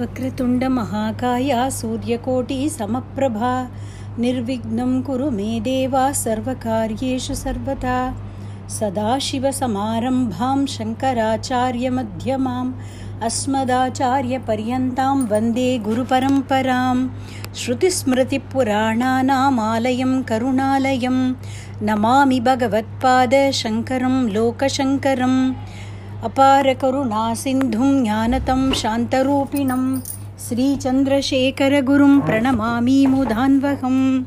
वक्रतुण्डमहाकाया सूर्यकोटिसमप्रभा निर्विघ्नं कुरु मे देवा सर्वकार्येषु सर्वदा सदाशिवसमारम्भां शङ्कराचार्यमध्यमाम् अस्मदाचार्यपर्यन्तां वन्दे गुरुपरम्परां श्रुतिस्मृतिपुराणानामालयं करुणालयं। नमामि भगवत्पादशङ्करं लोकशङ्करम् अपारकरुणासिन्धुं ज्ञानतं शान्तरूपिणं श्रीचन्द्रशेखरगुरुं प्रणमामि मुदान्वहं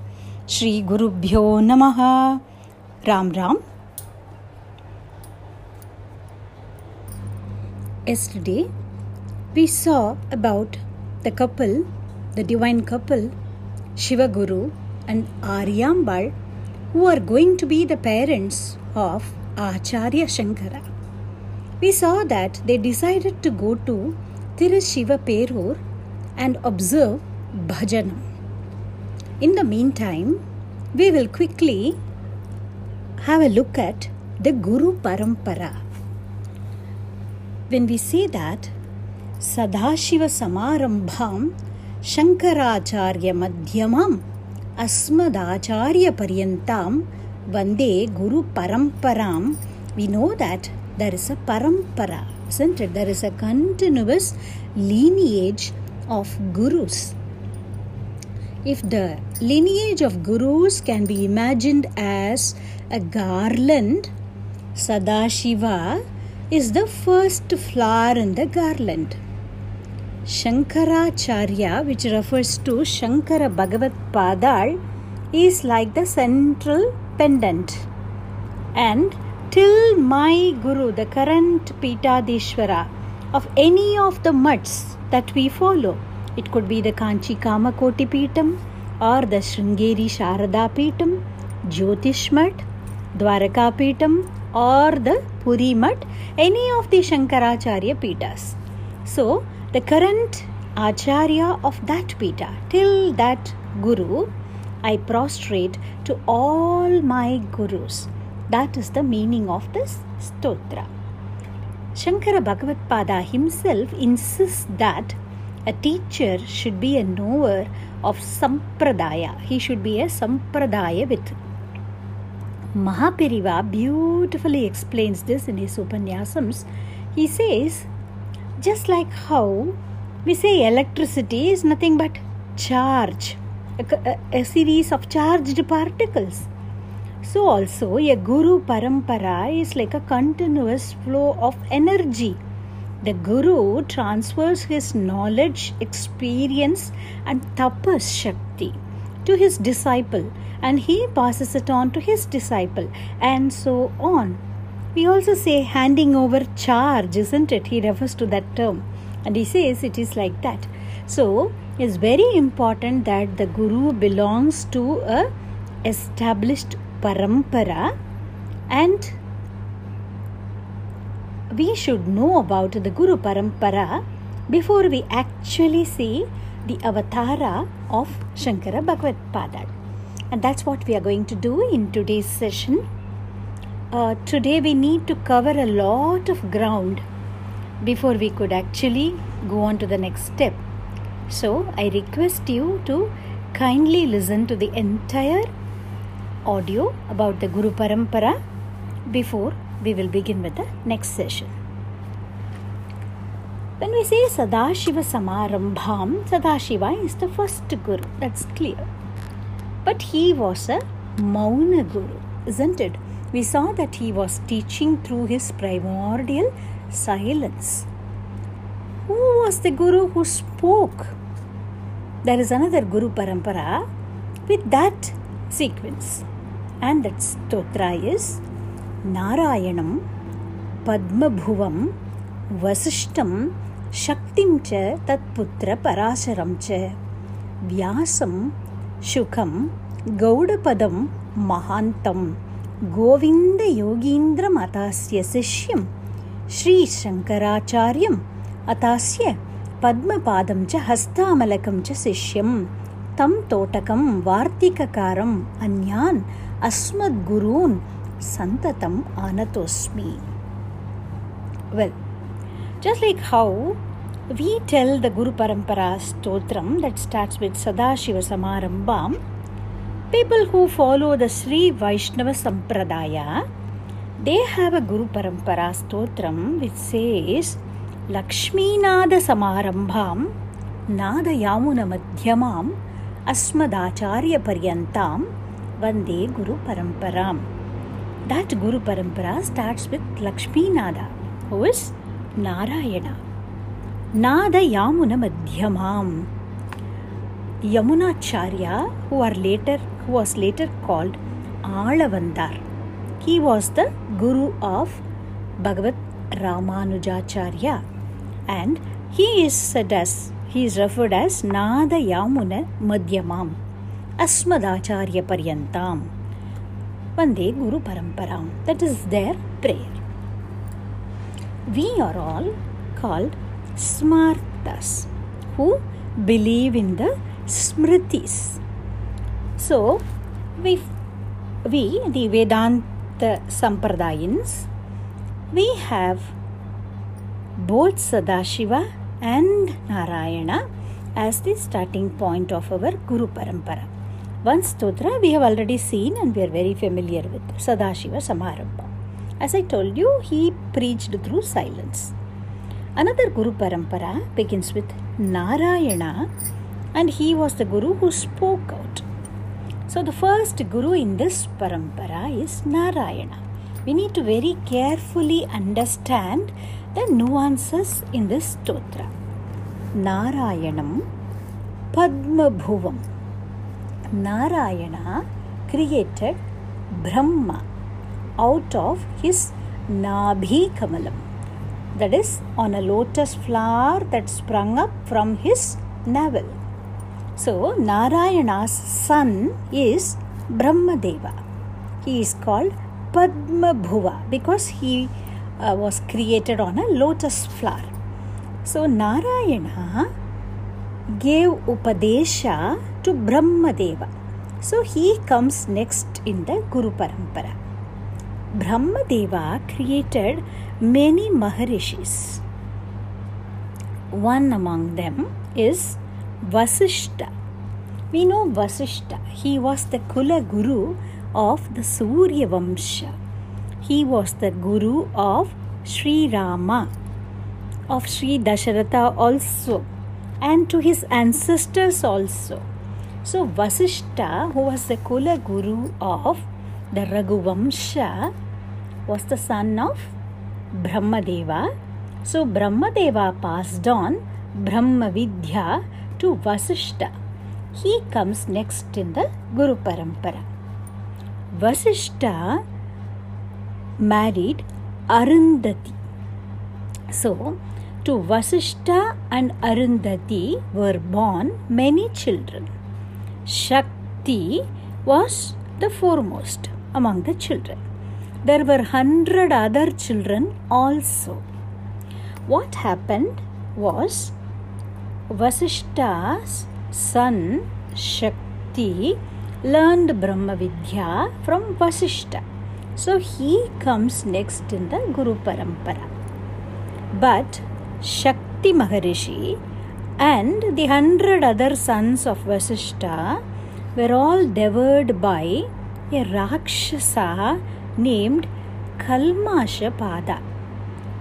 श्रीगुरुभ्यो नमः। Ram Ram. Yesterday, we saw about the couple, the divine couple, Shiva Guru and Aryambal, who are going to be the parents of Acharya Shankara. We saw that they decided to go to Tirushiva Perur and observe bhajanam. In the meantime, we will quickly have a look at the Guru Parampara when we say that Sadashiva Samarambham Shankaracharya Madhyamam Asmadacharya Paryantam Vande Guru Paramparam, we know that there is a parampara, isn't it? There is a continuous lineage of gurus. If the lineage of gurus can be imagined as a garland, Sadashiva is the first flower in the garland. Shankaracharya, which refers to Shankara Bhagavat Padal, is like the central pendant. And till my Guru, the current Pitadishwara of any of the mutts that we follow, it could be the Kanchi Kamakoti Pitam or the Sringeri Sharada Pitam, Jyotish Mutt, Dwaraka Pitam, or the Puri Mutt, any of the Shankaracharya Pitas. So, the current Acharya of that Pita, till that Guru, I prostrate to all my Gurus. That is the meaning of this stotra. Shankara Bhagavad Pada himself insists that a teacher should be a knower of Sampradaya. He should be a Sampradaya with Mahaperiva beautifully explains this in his Upanyasams. He says, just like how we say electricity is nothing but charge, a, a, series of charged particles. So, also, a Guru Parampara is like a continuous flow of energy. The Guru transfers his knowledge, experience, and tapas shakti to his disciple and he passes it on to his disciple, and so on. We also say handing over charge, isn't it? He refers to that term, and he says it is like that. So, it's very important that the guru belongs to a established parampara and we should know about the guru parampara before we actually see the avatara of Shankara Bhagavad Padal and that's what we are going to do in today's session. Uh, today, we need to cover a lot of ground before we could actually go on to the next step. So, I request you to kindly listen to the entire audio about the Guru Parampara before we will begin with the next session. When we say Sadashiva Samarambham, Sadashiva is the first Guru, that's clear. But he was a Mauna Guru, isn't it? We saw that he was teaching through his primordial silence. Who was the Guru who spoke? There is another Guru Parampara with that sequence. Is Narayanam, Padmabhuvam, Vasishtam, Shaktim cha Tatputra Parasharam cha Vyasam शुकं गौडपदं महान्तं गोविन्दयोगीन्द्रमतास्य शिष्यं श्रीशङ्कराचार्यम् अतास्य पद्मपादं च हस्तामलकं च शिष्यं तं तोटकं वार्तिककारम् अन्यान् अस्मद्गुरून् सन्ततम् आनतोऽस्मि starts with Sadashiva Samarambham. People who follow the Sri Vaishnava Sampradaya, they have a Guru Parampara Stotram which says Lakshminada Samarambham Nada Yamuna Madhyamam Asmadacharya Paryantam As he is referred as Nada Yamuna Madhyamam अस्मदाचार्य पर्यंता वंदे गुरु परंपरा that is their prayer we are all called Smartas who believe in the smritis so we we the Vedanta sampradayas we have both Sadashiv and Narayan as the starting point of our guru parampara One stotra we have already seen and we are very familiar with Sadashiva Samarambha. As I told you, he preached through silence. Another Guru Parampara begins with Narayana and he was the Guru who spoke out. So the first Guru in this Parampara is Narayana. We need to very carefully understand the nuances in this stotra. Narayanam Padmabhuvam Narayana created Brahma out of his Nabhi Kamalam. That is, on a lotus flower that sprung up from his navel. So, Narayana's son is Brahmadeva. He is called Padma Bhuva because he uh, was created on a lotus flower. So, Narayana gave Upadesha to Brahmadeva. So he comes next in the Guru Parampara. Brahmadeva created many Maharishis. One among them is Vasishta. We know Vasishta. He was the Kula Guru of the Surya Vamsha. He was the Guru of Sri Rama, of Sri Dasharatha also and to his ancestors also. So Vasishta, who was the Kula Guru of the Raghuvamsha, was the son of Brahmadeva. So Brahmadeva passed on Brahma Vidya to Vasishta. He comes next in the Guru Parampara. Vasishta married Arundhati. So to Vasishta and Arundhati were born many children. Shakti was the foremost among the children. There were hundred other children also. What happened was Vasishta's son Shakti learned Brahma Vidya from Vasishta. So he comes next in the Guru Parampara. But Shakti Maharishi and the hundred other sons of Vasishta were all devoured by a Rakshasa named Kalmashapada.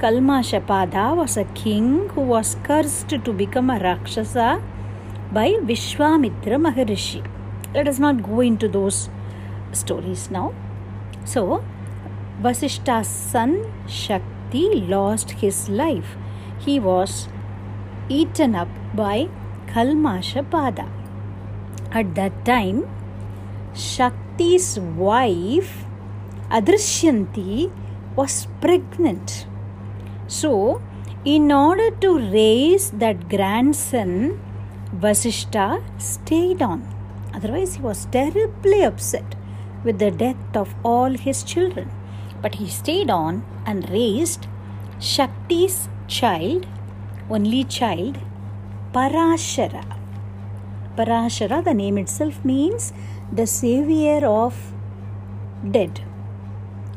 Kalmashapada was a king who was cursed to become a Rakshasa by Vishwamitra Maharishi. Let us not go into those stories now. So, Vasishta's son Shakti lost his life he was eaten up by Kalmashapada. At that time, Shakti's wife Adrishyanti was pregnant. So, in order to raise that grandson, Vasishta stayed on. Otherwise, he was terribly upset with the death of all his children. But he stayed on and raised Shakti's child, only child, Parashara. Parashara, the name itself means the savior of dead.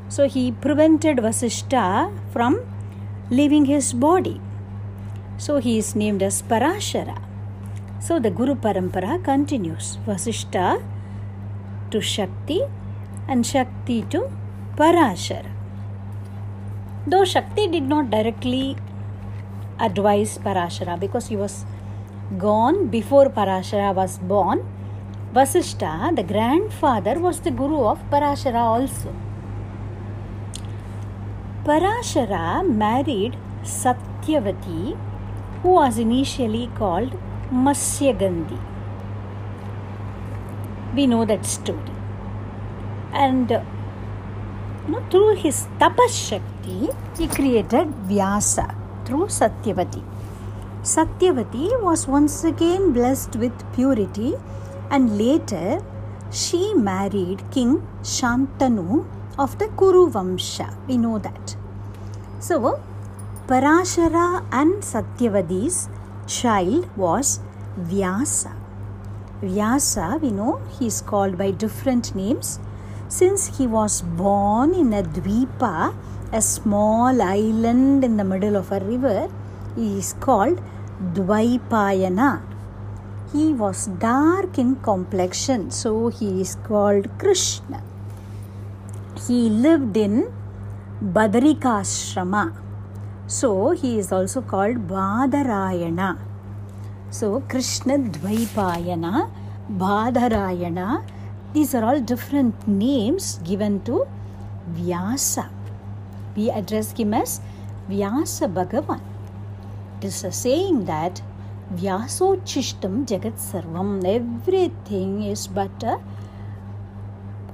So he prevented Vasishta from leaving his body. So he is named as Parashara. So the Guru Parampara continues Vasishta to Shakti and Shakti to Parashara. Though Shakti did not directly advise Parashara because he was gone before Parashara was born, Vasishta, the grandfather, was the guru of Parashara also. Parashara married Satyavati, who was initially called Masyagandhi. We know that story. And uh, you know, through his tapas shakti, he created Vyasa through Satyavati. Satyavati was once again blessed with purity, and later she married King Shantanu of the Kuru Vamsha. We know that. So, Parashara and Satyavati's child was Vyasa. Vyasa, we know he is called by different names since he was born in a dvipa, a small island in the middle of a river. Is called Dvaipayana. He was dark in complexion, so he is called Krishna. He lived in Badarikashrama so he is also called Badarayana. So Krishna Dvaipayana, Badarayana, these are all different names given to Vyasa. We address him as Vyasa Bhagavan. It is a saying that Vyasochistam Jagat Sarvam. Everything is but a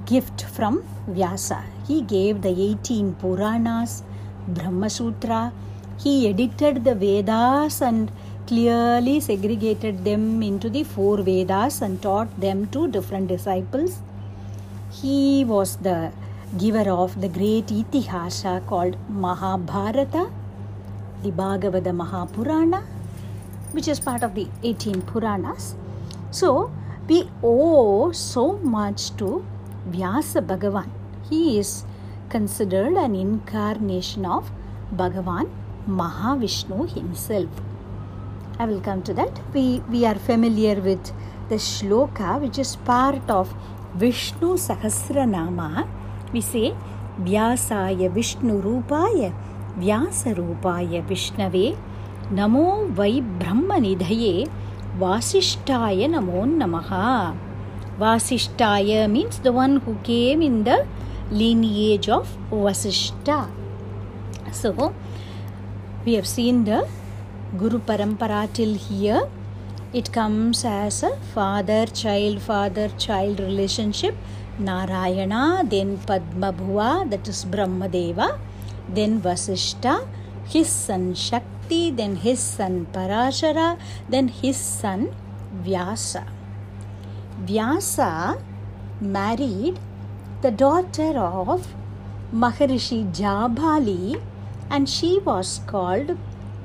gift from Vyasa. He gave the 18 Puranas, Brahma Sutra. He edited the Vedas and clearly segregated them into the four Vedas and taught them to different disciples. He was the giver of the great Itihasa called Mahabharata, the Bhagavata Mahapurana, which is part of the 18 Puranas. So, we owe so much to Vyasa Bhagavan. He is considered an incarnation of Bhagavan Mahavishnu himself. I will come to that. We, we are familiar with the shloka which is part of Vishnu Sahasranama. We say Vyasaya Vishnu Rupaya Vyasa Rupaya Vishnave Namo Vai Brahma Nidhaye Vasishtaya Namo Namaha. Vasishtaya means the one who came in the lineage of Vasishta. So, we have seen the Guru Parampara till here. It comes as a father child, father child relationship. Narayana, then Padma Bhuva, that is Brahmadeva, then Vasishta, his son Shakti, then his son Parashara, then his son Vyasa. Vyasa married the daughter of Maharishi Jabali and she was called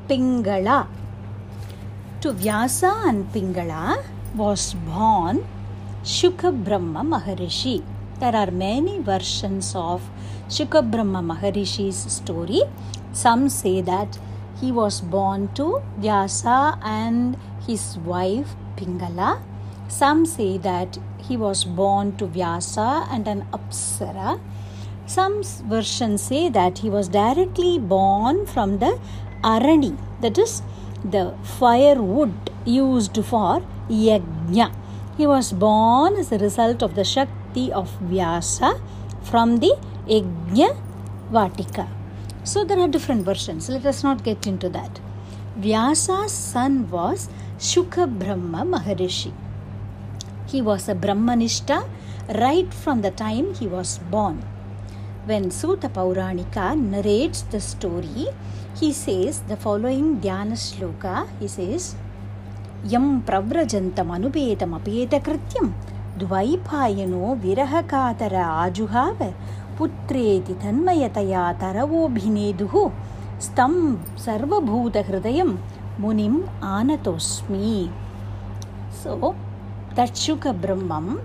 Pingala. To Vyasa and Pingala was born Shukabrahma Maharishi. There are many versions of Shukabrahma Maharishi's story. Some say that he was born to Vyasa and his wife Pingala. Some say that he was born to Vyasa and an Apsara. Some versions say that he was directly born from the Arani, that is, the firewood used for yajna. He was born as a result of the Shakti of Vyasa from the Yajna Vatika. So there are different versions. Let us not get into that. Vyasa's son was Shuka Brahma Maharishi. He was a Brahmanishta right from the time he was born. When Suta Pauranika narrates the story, he says the following Dhyana Shloka. He says, Anupetam apetakratyam द्वैपायनो विरहकातर आजुहाव पुत्रेति तन्मयतया तरवोऽभिनेदुः स्तं सर्वभूतहृदयं मुनिम् आनतोऽस्मि Shuka Brahman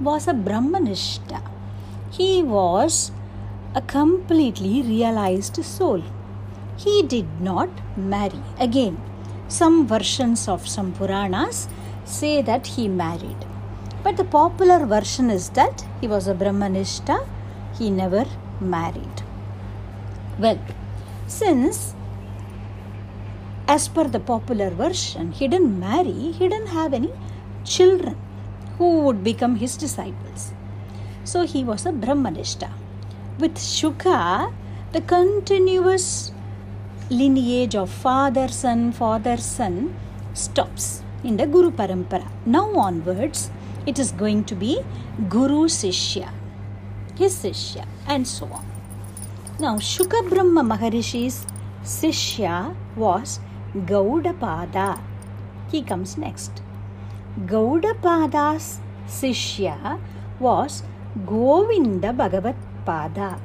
was a Brahmanishta. He was a completely realized soul. He did not marry. Again, Some versions of some Puranas say that he married. But the popular version is that he was a Brahmanishta, he never married. Well, since as per the popular version, he didn't marry, he didn't have any children who would become his disciples. So he was a Brahmanishta. With Shuka, the continuous lineage of father son, father son stops in the Guru Parampara. Now onwards, it is going to be Guru Sishya, his Sishya, and so on. Now, Shuka Brahma Maharishi's Sishya was Gaudapada. He comes next. Gaudapada's Sishya was Govinda Bhagavat Pada.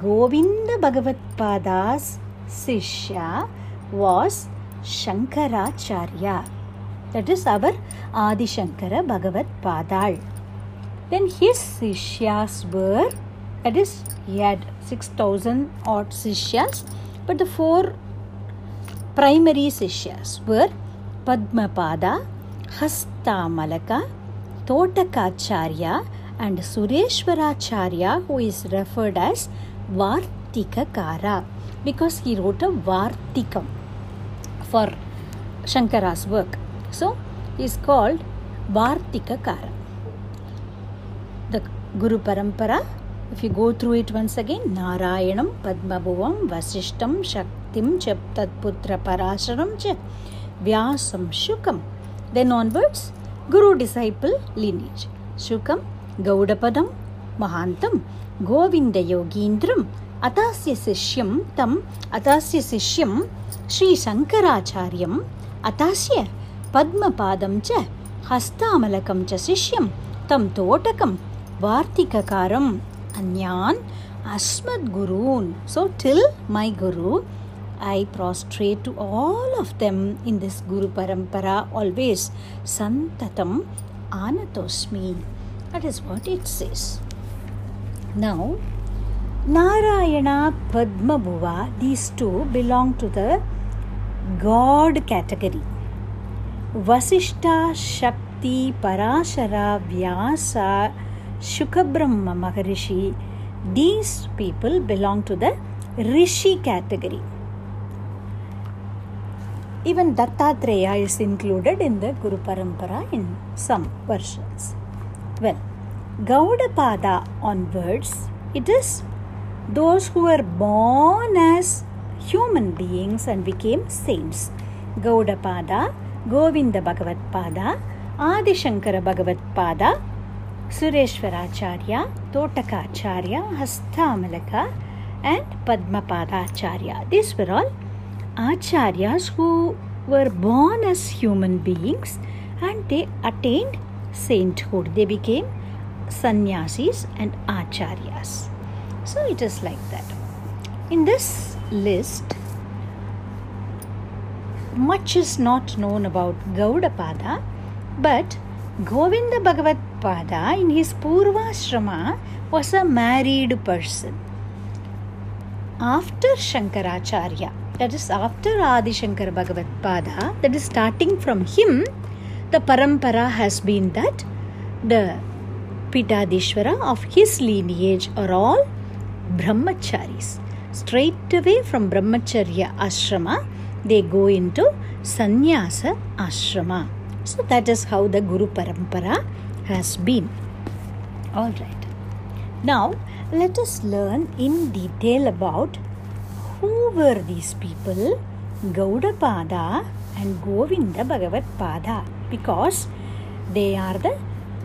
Govinda Bhagavat Pada's Sishya was Shankaracharya. That is our Adi Shankara Bhagavat Padal. Then his Sishyas were, that is, he had 6000 odd Sishyas, but the four primary Sishyas were Padmapada, Hastamalaka, Totakacharya, and Sureshwaracharya, who is referred as Vartikakara because he wrote a Vartikam for Shankara's work. So, he is called Vartikakara. The Guru Parampara, if you go through it once again, Narayanam, Padmabhuvam, Vasishtam, Shaktim, Chaptatputra Parasharam, Cha, Vyasam, Shukam. Then onwards, Guru disciple lineage. Shukam, Gaudapadam, Mahantam, Govinda Yogindram, अतास्य शिष्यं तम् अतास्य शिष्यं श्रीशङ्कराचार्यम् अतास्य पद्मपादं च हस्तामलकं च शिष्यं तं तोटकं वार्तिककारम् अन्यान् अस्मद्गुरून् सो till my Guru I prostrate to all of them in this Guru Parampara always Santatam Anatosmi. That is what it says. Now, Narayana, Padmabhuva, these two belong to the God category. Vasishta, Shakti, Parashara, Vyasa, Shukabrahma Maharishi, these people belong to the Rishi category. Even Dattatreya is included in the Guru Parampara in some versions. Well, Gaudapada onwards, it is those who were born as human beings and became saints. Gaudapada, Govinda Bhagavat Pada, Adi Shankara Bhagavat Pada, Sureshwaracharya, Totakacharya, Hastamalaka, and Padmapadacharya. These were all acharyas who were born as human beings and they attained sainthood. They became sannyasis and acharyas. So it is like that. In this list, much is not known about Gaudapada, but Govinda Bhagavat Pada in his Purvashrama was a married person. After Shankaracharya, that is after Adi Shankara Bhagavat Pada, that is starting from him, the parampara has been that the Pitadishvara of his lineage are all brahmacharis. Straight away from brahmacharya ashrama, they go into sannyasa ashrama. So that is how the Guru Parampara has been. Alright. Now let us learn in detail about who were these people, Gaudapada and Govinda Bhagavat Pada, because they are the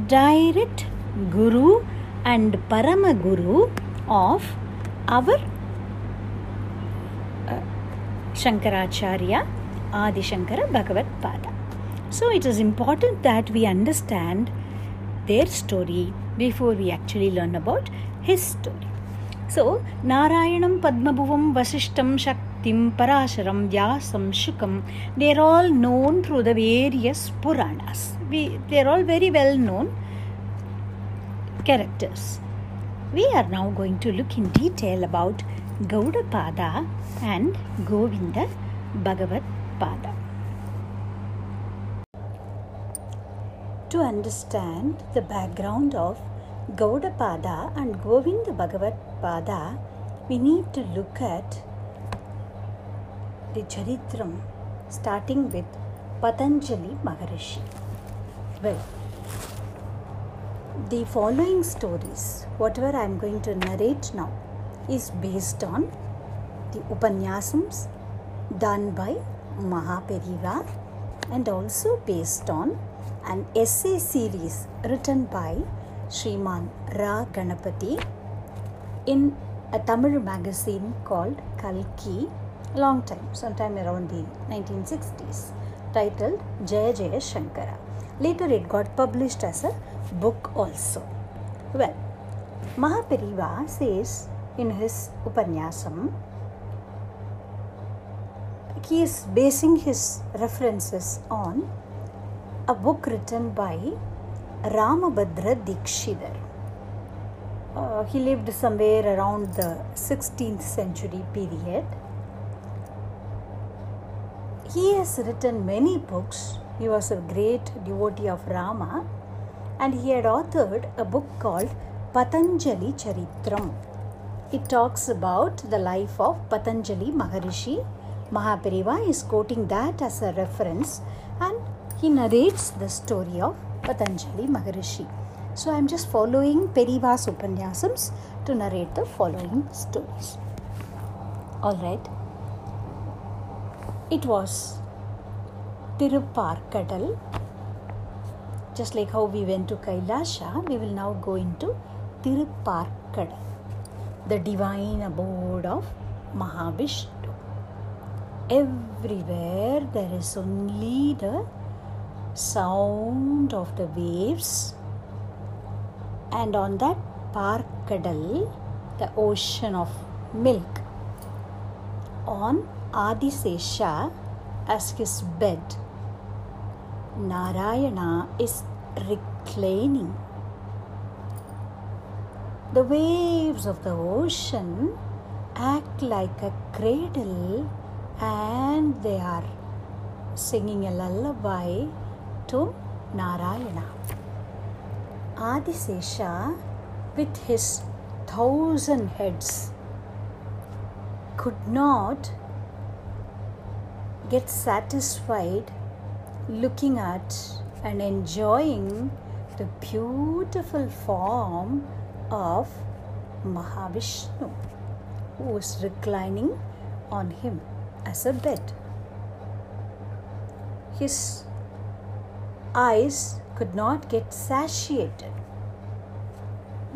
direct Guru and Parama Guru of our uh, Shankaracharya, Adi Shankara Bhagavad Pada. So it is important that we understand their story before we actually learn about his story. So, Narayanam, Padmabhuvam, Vasishtam, Shaktim, Parasharam, Vyasam, Shukam, they are all known through the various Puranas. We, they are all very well known characters. We are now going to look in detail about Gaudapada and Govinda Bhagavad Pada. To understand the background of Gaudapada and Govinda Bhagavad Pada, we need to look at the Charitram starting with Patanjali Maharishi. Well, the following stories, whatever I am going to narrate now, is based on the Upanyasams done by Mahaperiva and also based on an essay series written by Sriman Ra Ganapati in a Tamil magazine called Kalki a long time, sometime around the 1960s, titled Jaya Jaya Shankara. Later it got published as a book also. Well, Mahaperiva says in his Upanyasam, he is basing his references on a book written by Ramabhadra Dikshitar. Uh, he lived somewhere around the 16th century period. He has written many books. He was a great devotee of Rama and he had authored a book called Patanjali Charitram. It talks about the life of Patanjali Maharishi. Mahaperiva is quoting that as a reference and he narrates the story of Patanjali Maharishi. So I am just following Periva's Upanyasams to narrate the following stories. Alright. It was Tirupparkadal. Just like how we went to Kailasha, we will now go into Tirupparkadal, the divine abode of Mahavishnu. Everywhere there is only the sound of the waves, and on that Parkadal, the ocean of milk, on Adisesha as his bed, Narayana is reclining. The waves of the ocean act like a cradle and they are singing a lullaby to Narayana. Adisesha, with his thousand heads, could not get satisfied looking at and enjoying the beautiful form of Mahavishnu, who was reclining on him as a bed. His eyes could not get satiated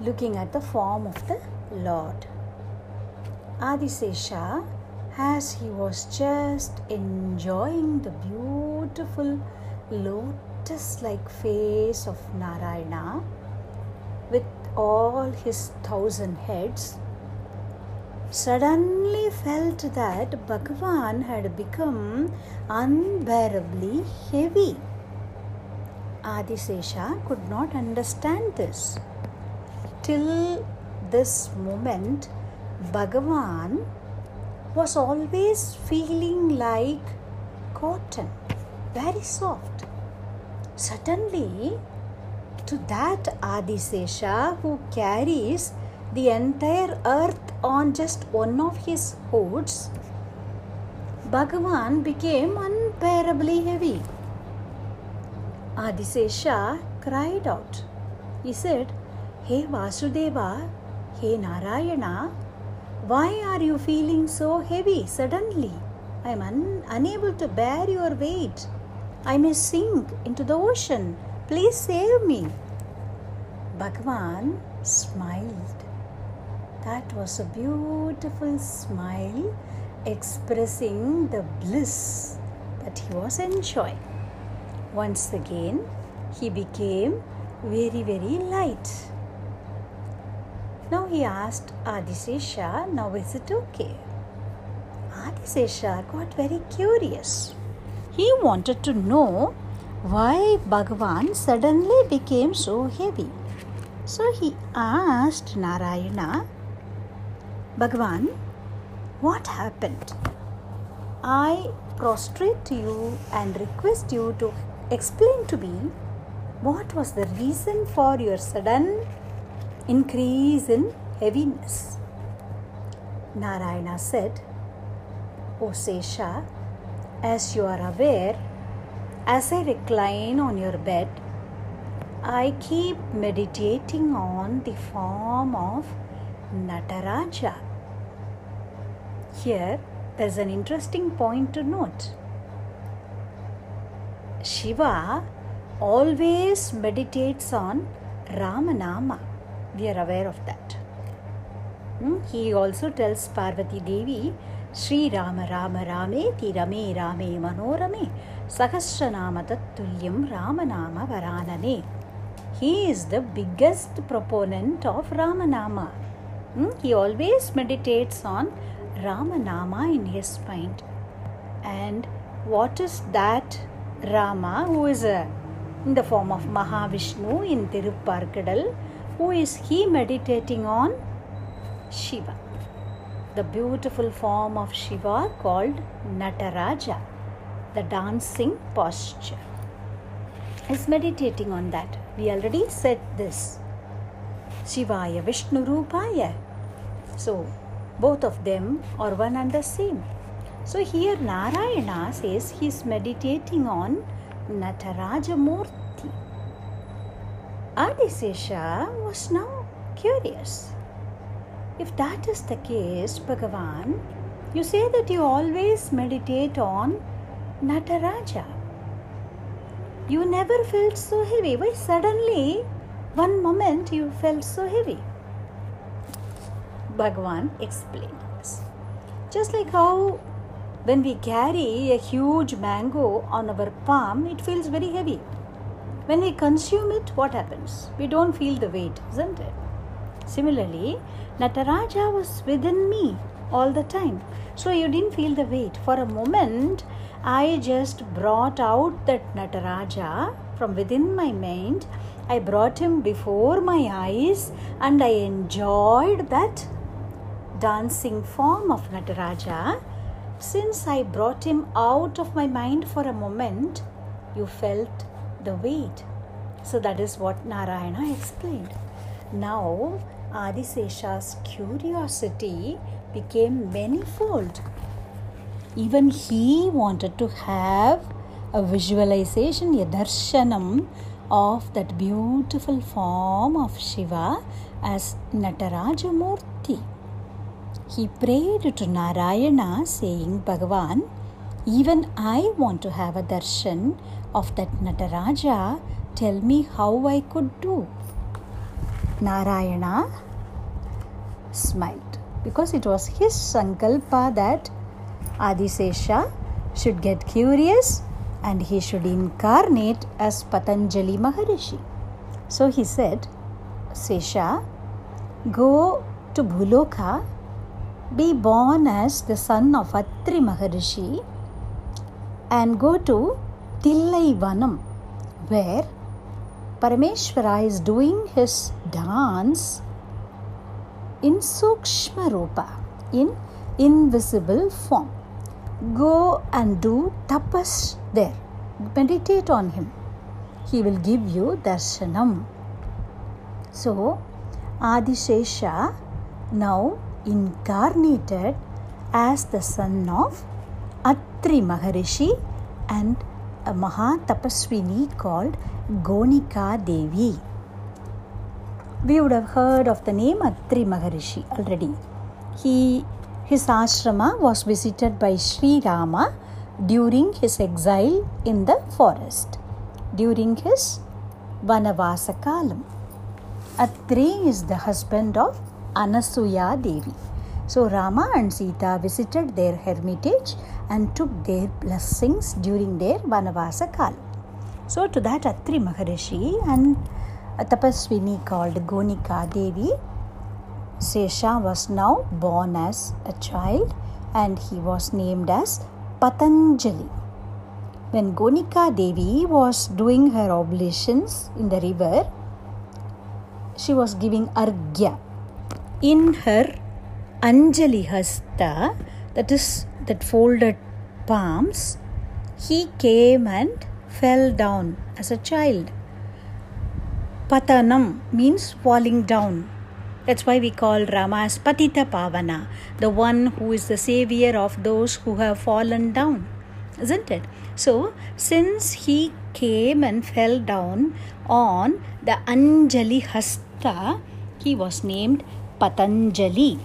looking at the form of the Lord. Adisesha, as he was just enjoying the beautiful lotus like face of Narayana with all his thousand heads, suddenly felt that Bhagavan had become unbearably heavy. Adisesha could not understand this. Till this moment, Bhagavan was always feeling like cotton, very soft. Suddenly, to that Adisesha who carries the entire earth on just one of his hoods, Bhagavan became unbearably heavy. Adisesha cried out. He said, Hey Vasudeva, Hey Narayana, why are you feeling so heavy suddenly? I am un- unable to bear your weight. I may sink into the ocean. Please save me. Bhagavan smiled. That was a beautiful smile expressing the bliss that he was enjoying. Once again, he became very, very light. Now he asked Adisesha, Now is it okay? Adisesha got very curious. He wanted to know why Bhagavan suddenly became so heavy. So he asked Narayana, Bhagavan, what happened? I prostrate to you and request you to explain to me What was the reason for your sudden increase in heaviness? Narayana said, O Sesha, as you are aware, as I recline on your bed, I keep meditating on the form of Nataraja. Here, there's an interesting point to note. Shiva always meditates on Ramanama. We are aware of that. Hmm? He also tells Parvati Devi, Sri Rama Rama Rame Tirame Rame Manorame Sahasranama Tattulyam Ramanama Varanane. He is the biggest proponent of Ramanama. Hmm? He always meditates on Ramanama in his mind. And what is that Rama, who is a, in the form of Mahavishnu in Tirupparkadal, who is he meditating on? Shiva. The beautiful form of Shiva called Nataraja, the dancing posture. Is meditating on that. We already said this. Shivaya Vishnu Rupaya. So, both of them are one and the same. So here Narayana says he is meditating on Nataraja Murti. Adisesha was now curious. If that is the case, Bhagavan, you say that you always meditate on Nataraja. You never felt so heavy. Why suddenly, one moment, you felt so heavy? Bhagavan explained this. Just like how when we carry a huge mango on our palm, it feels very heavy. When we consume it, what happens? We don't feel the weight, isn't it? Similarly, Nataraja was within me all the time. So you didn't feel the weight. For a moment, I just brought out that Nataraja from within my mind. I brought him before my eyes and I enjoyed that dancing form of Nataraja since I brought him out of my mind for a moment, you felt the weight. So that is what Narayana explained. Now, Adisesha's curiosity became manifold. Even he wanted to have a visualization, a darshanam of that beautiful form of Shiva as Nataraja Murti he prayed to Narayana, saying, Bhagavan, even I want to have a darshan of that Nataraja. Tell me how I could do. Narayana smiled because it was his sankalpa that Adisesha should get curious and he should incarnate as Patanjali Maharishi. So he said, Sesha, go to Bhuloka be born as the son of Atri Maharishi and go to Vanam, where Parameshwara is doing his dance in Sukshma Rupa, in invisible form. Go and do tapas there. Meditate on him. He will give you darshanam. So, Adishesha now incarnated as the son of Atri Maharishi and a Mahatapaswini called Gonika Devi. We would have heard of the name Atri Maharishi already. He, his ashrama was visited by Sri Rama during his exile in the forest, during his Vanavasa Kalam. Atri is the husband of Anasuya Devi. So Rama and Sita visited their hermitage and took their blessings during their Vanavasa Kal. So to that Atri Maharishi and a tapaswini called Gonika Devi, Sesha was now born as a child and he was named as Patanjali. When Gonika Devi was doing her oblations in the river, she was giving argya in her Anjali Hasta, that is, that folded palms, he came and fell down as a child. Patanam means falling down. That's why we call Rama as Patita Pavana, the one who is the savior of those who have fallen down. Isn't it? So, since he came and fell down on the Anjali Hasta, he was named Patanjali.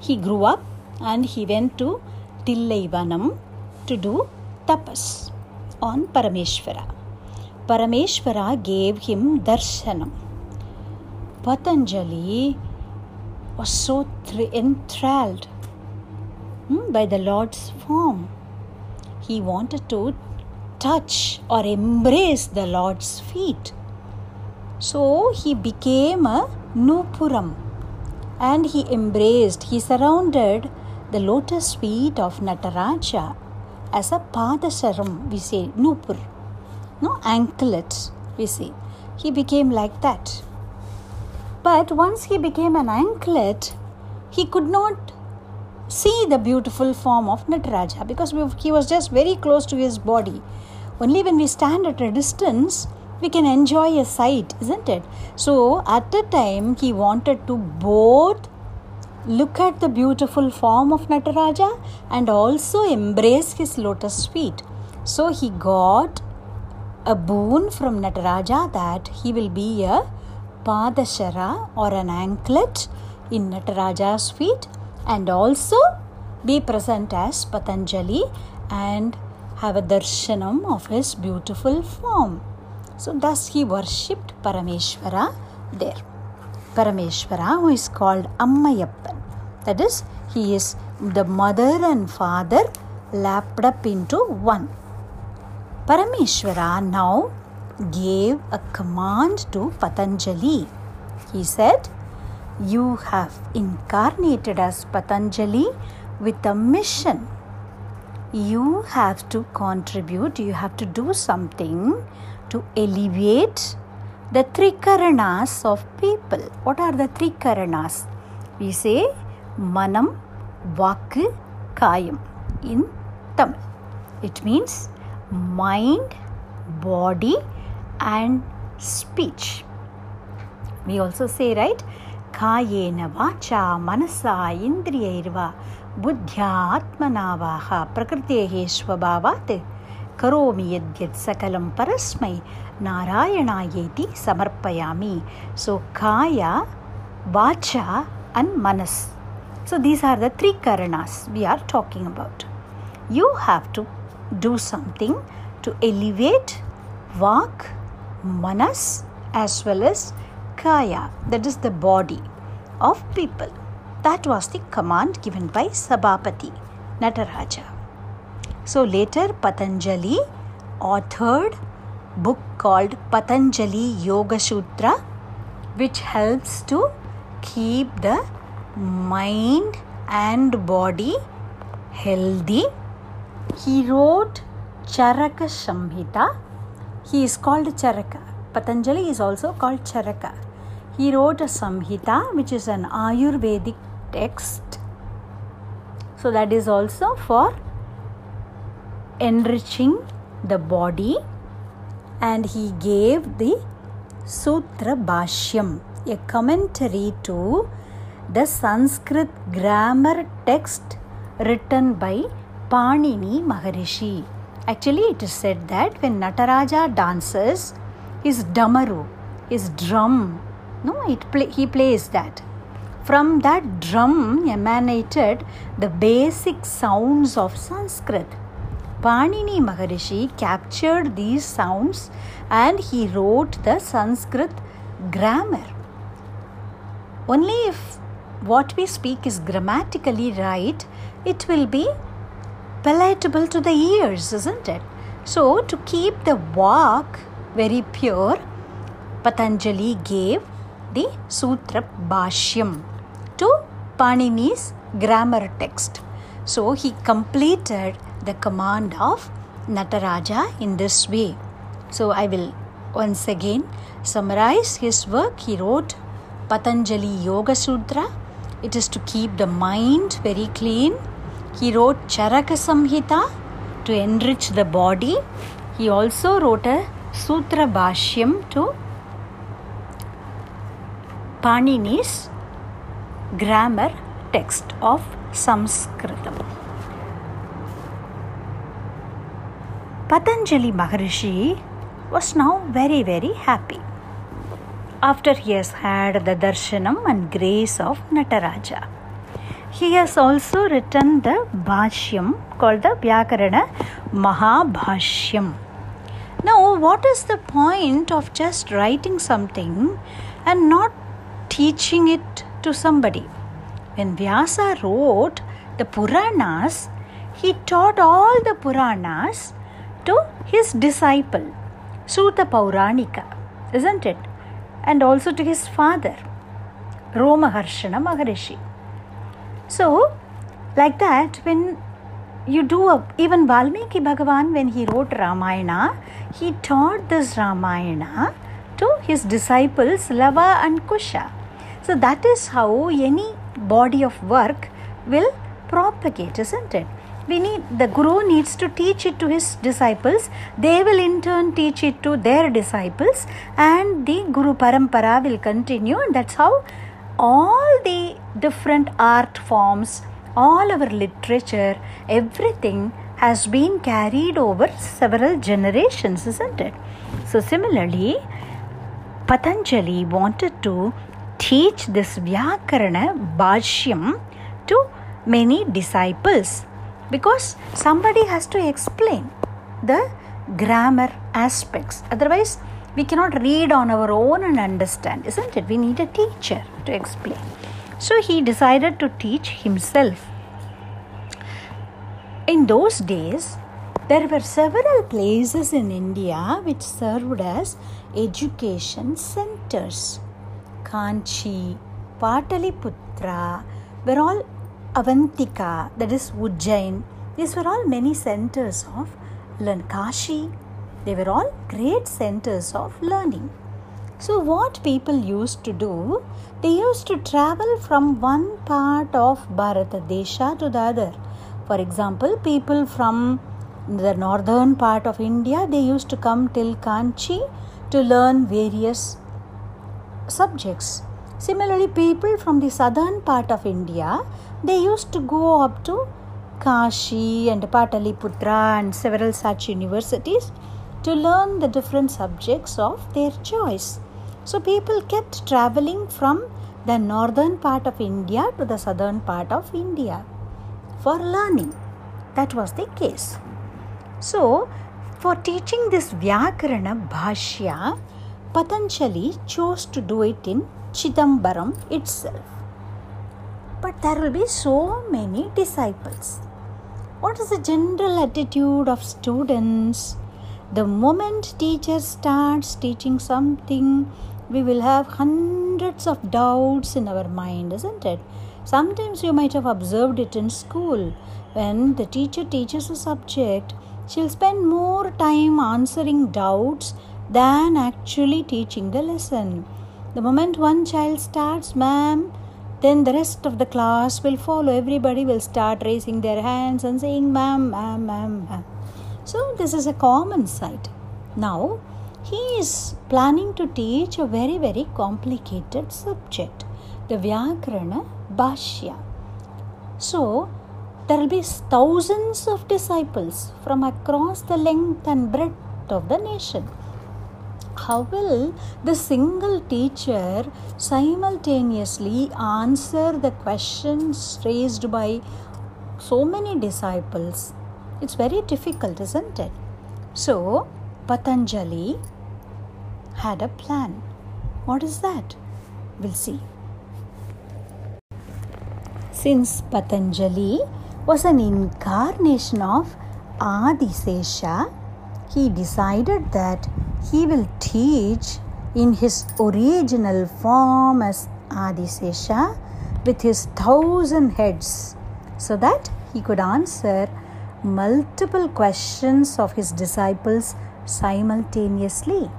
He grew up and he went to Tillaivanam to do tapas on Parameshwara. Parameshwara gave him darshanam. Patanjali was so enthralled hmm, by the Lord's form. He wanted to touch or embrace the Lord's feet. So he became a Nupuram and he embraced, he surrounded the lotus feet of Nataraja as a Padasaram, we say, Nupur, no anklet, we say. He became like that. But once he became an anklet, he could not see the beautiful form of Nataraja because he was just very close to his body. Only when we stand at a distance, we can enjoy a sight, isn't it? So, at the time, he wanted to both look at the beautiful form of Nataraja and also embrace his lotus feet. So, he got a boon from Nataraja that he will be a Padashara or an anklet in Nataraja's feet and also be present as Patanjali and have a darshanam of his beautiful form. So, thus he worshipped Parameshwara there. Parameshwara, who is called Ammayappan. That is, he is the mother and father lapped up into one. Parameshwara now gave a command to Patanjali. He said, You have incarnated as Patanjali with a mission. You have to contribute, you have to do something to alleviate the three karanas of people. What are the three karanas? We say Manam, Vaku, Kayam in Tamil. It means mind, body, and speech. We also say, right? Kayena vacha manasa indriyairva buddhya atmanavaha prakritehe karomi yadyat sakalam parasmai narayanaayeti samarpayami. So, kaya, vacha and manas. So, these are the three karanas we are talking about. You have to do something to elevate vak, manas as well as kaya, that is the body of people. That was the command given by Sabhapati Nataraja. So later Patanjali authored book called Patanjali Yoga Sutra which helps to keep the mind and body healthy. He wrote Charaka Samhita he is called Charaka. Patanjali is also called Charaka. He wrote a Samhita, which is an Ayurvedic text. So, that is also for enriching the body. And he gave the Sutra Bhashyam, a commentary to the Sanskrit grammar text written by Panini Maharishi. Actually, it is said that when Nataraja dances, his damaru, his drum, no, it play, he plays that. From that drum emanated the basic sounds of Sanskrit. Panini Maharishi captured these sounds and he wrote the Sanskrit grammar. Only if what we speak is grammatically right, it will be palatable to the ears, isn't it? So, to keep the vak very pure, Patanjali gave the Sutra Bhashyam to Panini's grammar text. So, he completed the command of Nataraja in this way. So, I will once again summarize his work. He wrote Patanjali Yoga Sutra. It is to keep the mind very clean he wrote Charaka Samhita to enrich the body. He also wrote a Sutra Bhashyam to Panini's grammar text of Sanskritam. Patanjali Maharishi was now very, very happy after he has had the darshanam and grace of Nataraja. He has also written the Bhashyam called the Vyakarana Mahabhashyam. Now, what is the point of just writing something and not teaching it to somebody? When Vyasa wrote the Puranas, he taught all the Puranas to his disciple, Suta Pauranika, isn't it? And also to his father, Romaharshana Maharishi. So, like that, when you do a, even Valmiki Bhagavan, when he wrote Ramayana, he taught this Ramayana to his disciples Lava and Kusha. So, that is how any body of work will propagate, isn't it? We need the Guru needs to teach it to his disciples. They will in turn teach it to their disciples, and the Guru Parampara will continue, and that's how all the different art forms, all our literature, everything has been carried over several generations, isn't it? So, similarly, Patanjali wanted to teach this Vyakarana Bhashyam to many disciples because somebody has to explain the grammar aspects. Otherwise, we cannot read on our own and understand, isn't it? We need a teacher to explain. So he decided to teach himself. In those days, there were several places in India which served as education centers. Kanchi, Pataliputra were all Avantika, that is Ujjain. These were all many centers of Lankashi, they were all great centers of learning. So, what people used to do, they used to travel from one part of Bharatadesha to the other. For example, people from the northern part of India, they used to come till Kanchi to learn various subjects. Similarly, people from the southern part of India, they used to go up to Kashi and Pataliputra and several such universities to learn the different subjects of their choice. So people kept traveling from the northern part of India to the southern part of India for learning. That was the case. So, for teaching this Vyakarana Bhashya, Patanjali chose to do it in Chidambaram itself. But there will be so many disciples. What is the general attitude of students the moment teacher starts teaching something, we will have hundreds of doubts in our mind, isn't it? Sometimes you might have observed it in school. When the teacher teaches a subject, she'll spend more time answering doubts than actually teaching the lesson. The moment one child starts, ma'am, then the rest of the class will follow. Everybody will start raising their hands and saying, ma'am, ma'am, ma'am, ma'am. So, this is a common sight. Now, he is planning to teach a very, very complicated subject the Vyakarana Bhashya. So, there will be thousands of disciples from across the length and breadth of the nation. How will the single teacher simultaneously answer the questions raised by so many disciples it's very difficult, isn't it? So, Patanjali had a plan. What is that? We'll see. Since Patanjali was an incarnation of Adisesha, he decided that he will teach in his original form as Adisesha with his thousand heads so that he could answer multiple questions of his disciples simultaneously.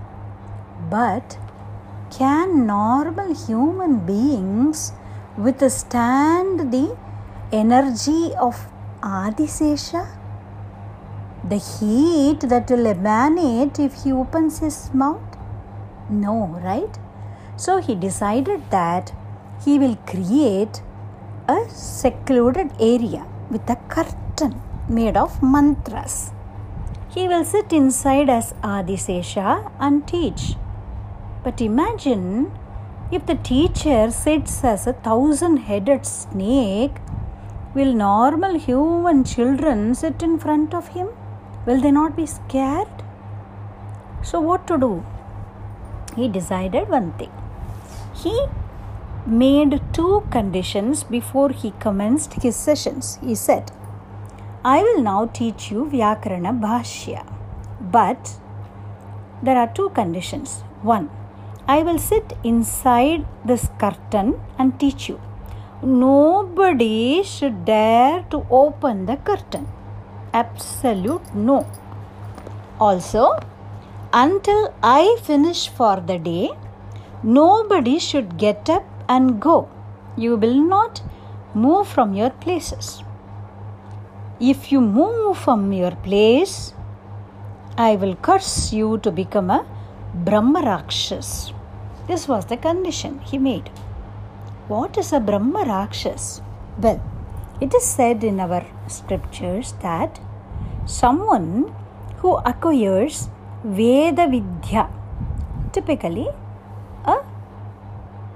But can normal human beings withstand the energy of Adisesha? The heat that will emanate if he opens his mouth? No, right? So he decided that he will create a secluded area with a curtain made of mantras. He will sit inside as Adisesha and teach. But imagine if the teacher sits as a thousand headed snake, will normal human children sit in front of him? Will they not be scared? So, what to do? He decided one thing. He made two conditions before he commenced his sessions. He said, I will now teach you Vyakarana Bhashya, but there are two conditions. One, I will sit inside this curtain and teach you. Nobody should dare to open the curtain. Absolute no. Also, until I finish for the day, nobody should get up and go. You will not move from your places. If you move from your place, I will curse you to become a Brahma Rakshas. This was the condition he made. What is a Brahma Rakshas? Well, it is said in our scriptures that someone who acquires Veda Vidya, typically a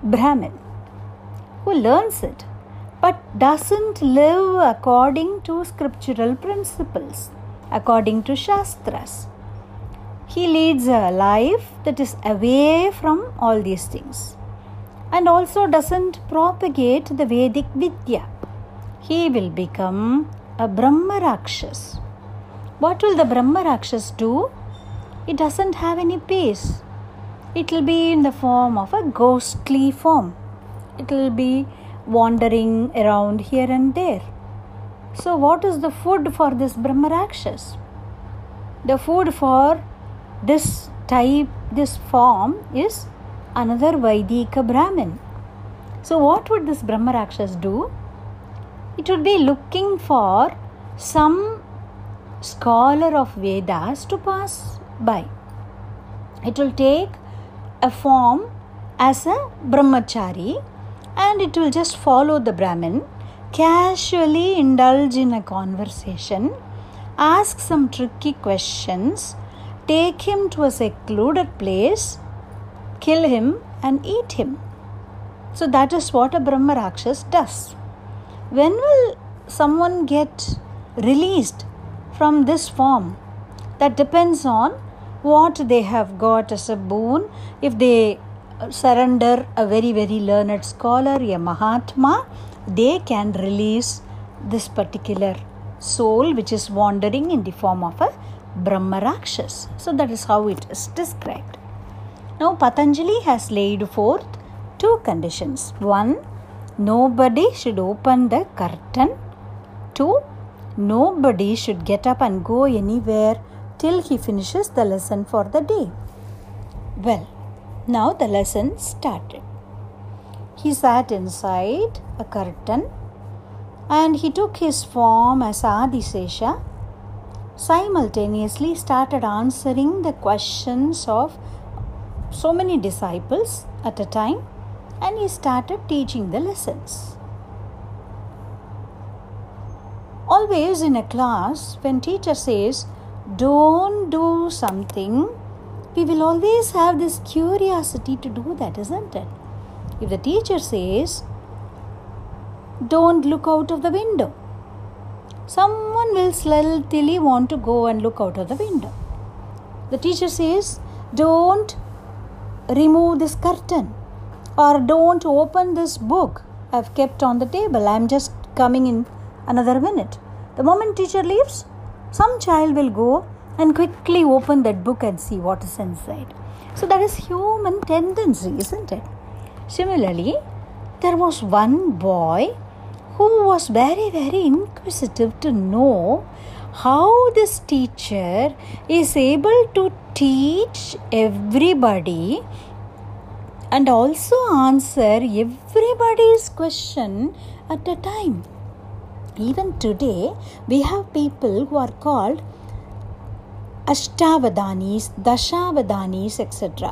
Brahmin, who learns it but doesn't live according to scriptural principles, according to Shastras he leads a life that is away from all these things and also doesn't propagate the Vedic Vidya. He will become a Brahma Rakshas. What will the Brahma Rakshas do? It doesn't have any peace. It will be in the form of a ghostly form. It will be wandering around here and there. So, what is the food for this Brahma Rakshas? The food for this type, this form is another Vaidika Brahmin. So, what would this Brahma Rakshas do? It would be looking for some scholar of Vedas to pass by. It will take a form as a brahmachari and it will just follow the Brahmin, casually indulge in a conversation, ask some tricky questions take him to a secluded place, kill him, and eat him. So that is what a Brahma Rakshas does. When will someone get released from this form? That depends on what they have got as a boon. If they surrender a very, very learned scholar, a Mahatma, they can release this particular soul which is wandering in the form of a Brahma Rakshas. So that is how it is described. Now Patanjali has laid forth two conditions. One, nobody should open the curtain. Two, nobody should get up and go anywhere till he finishes the lesson for the day. Well, now the lesson started. He sat inside a curtain and he took his form as Adi Adisesha simultaneously started answering the questions of so many disciples at a time and he started teaching the lessons. Always in a class, when teacher says, don't do something, we will always have this curiosity to do that, isn't it? If the teacher says, don't look out of the window, someone will stealthily want to go and look out of the window. The teacher says, Don't remove this curtain or don't open this book I've kept on the table. I'm just coming in another minute. The moment teacher leaves, some child will go and quickly open that book and see what is inside. So that is human tendency, isn't it? Similarly, there was one boy who was very, very inquisitive to know how this teacher is able to teach everybody and also answer everybody's question at a time. Even today, we have people who are called Ashtavadanis, Dashavadanis, etc.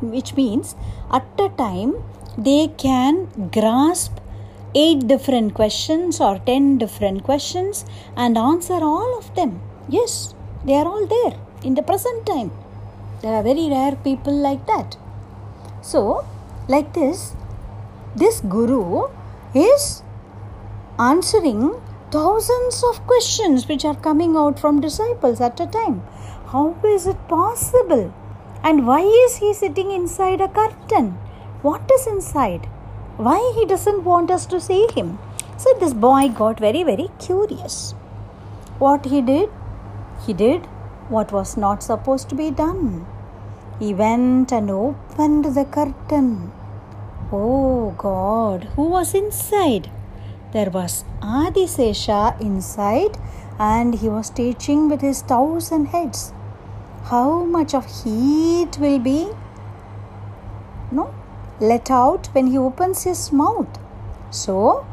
which means at a time they can grasp eight different questions or ten different questions and answer all of them. Yes, they are all there in the present time. There are very rare people like that. So, like this, this guru is answering thousands of questions which are coming out from disciples at a time. How is it possible? And why is he sitting inside a curtain? What is inside? Why he doesn't want us to see him? So this boy got very, very curious. What he did? He did what was not supposed to be done. He went and opened the curtain. Oh God, who was inside? There was Adisesha inside, and he was teaching with his thousand heads. How much of heat will be no let out when he opens his mouth? So,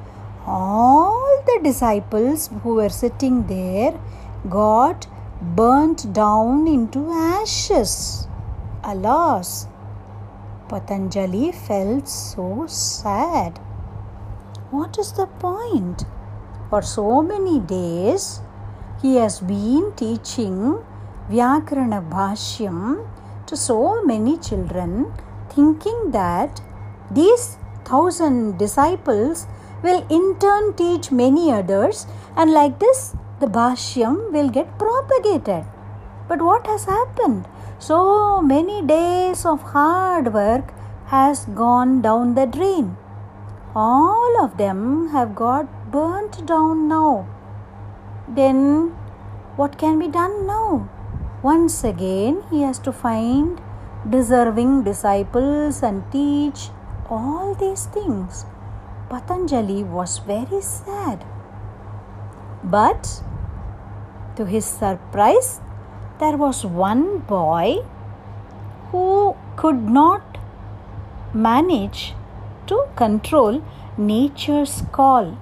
all the disciples who were sitting there got burnt down into ashes. Alas, Patanjali felt so sad. What is the point? For so many days, he has been teaching Vyakarana Bhashyam to so many children, thinking that these thousand disciples will in turn teach many others, and like this, the Bhashyam will get propagated. But what has happened? So many days of hard work has gone down the drain all of them have got burnt down now. Then what can be done now? Once again, he has to find deserving disciples and teach all these things. Patanjali was very sad. But to his surprise, there was one boy who could not manage to control nature's call.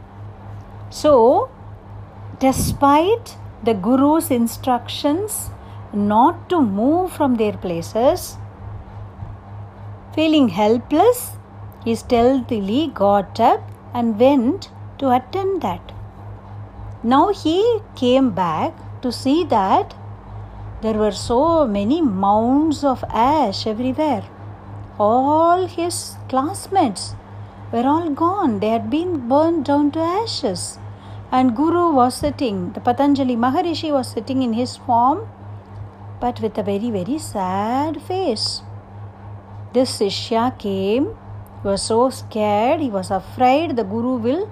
So, despite the Guru's instructions not to move from their places, feeling helpless, he stealthily got up and went to attend that. Now he came back to see that there were so many mounds of ash everywhere all his classmates were all gone. They had been burned down to ashes. And Guru was sitting, the Patanjali Maharishi was sitting in his form, but with a very, very sad face. This Sishya came, he was so scared, he was afraid the Guru will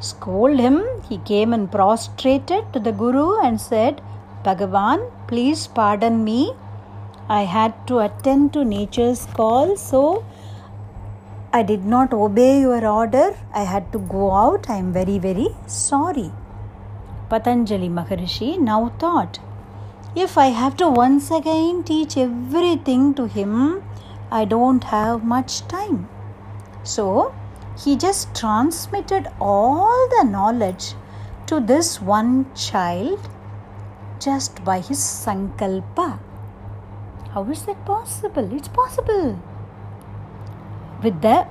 scold him. He came and prostrated to the Guru and said, Bhagavan, please pardon me. I had to attend to nature's call, so I did not obey your order. I had to go out. I am very, very sorry. Patanjali Maharishi now thought, if I have to once again teach everything to him, I don't have much time. So he just transmitted all the knowledge to this one child just by his sankalpa. How is that possible? It's possible. With the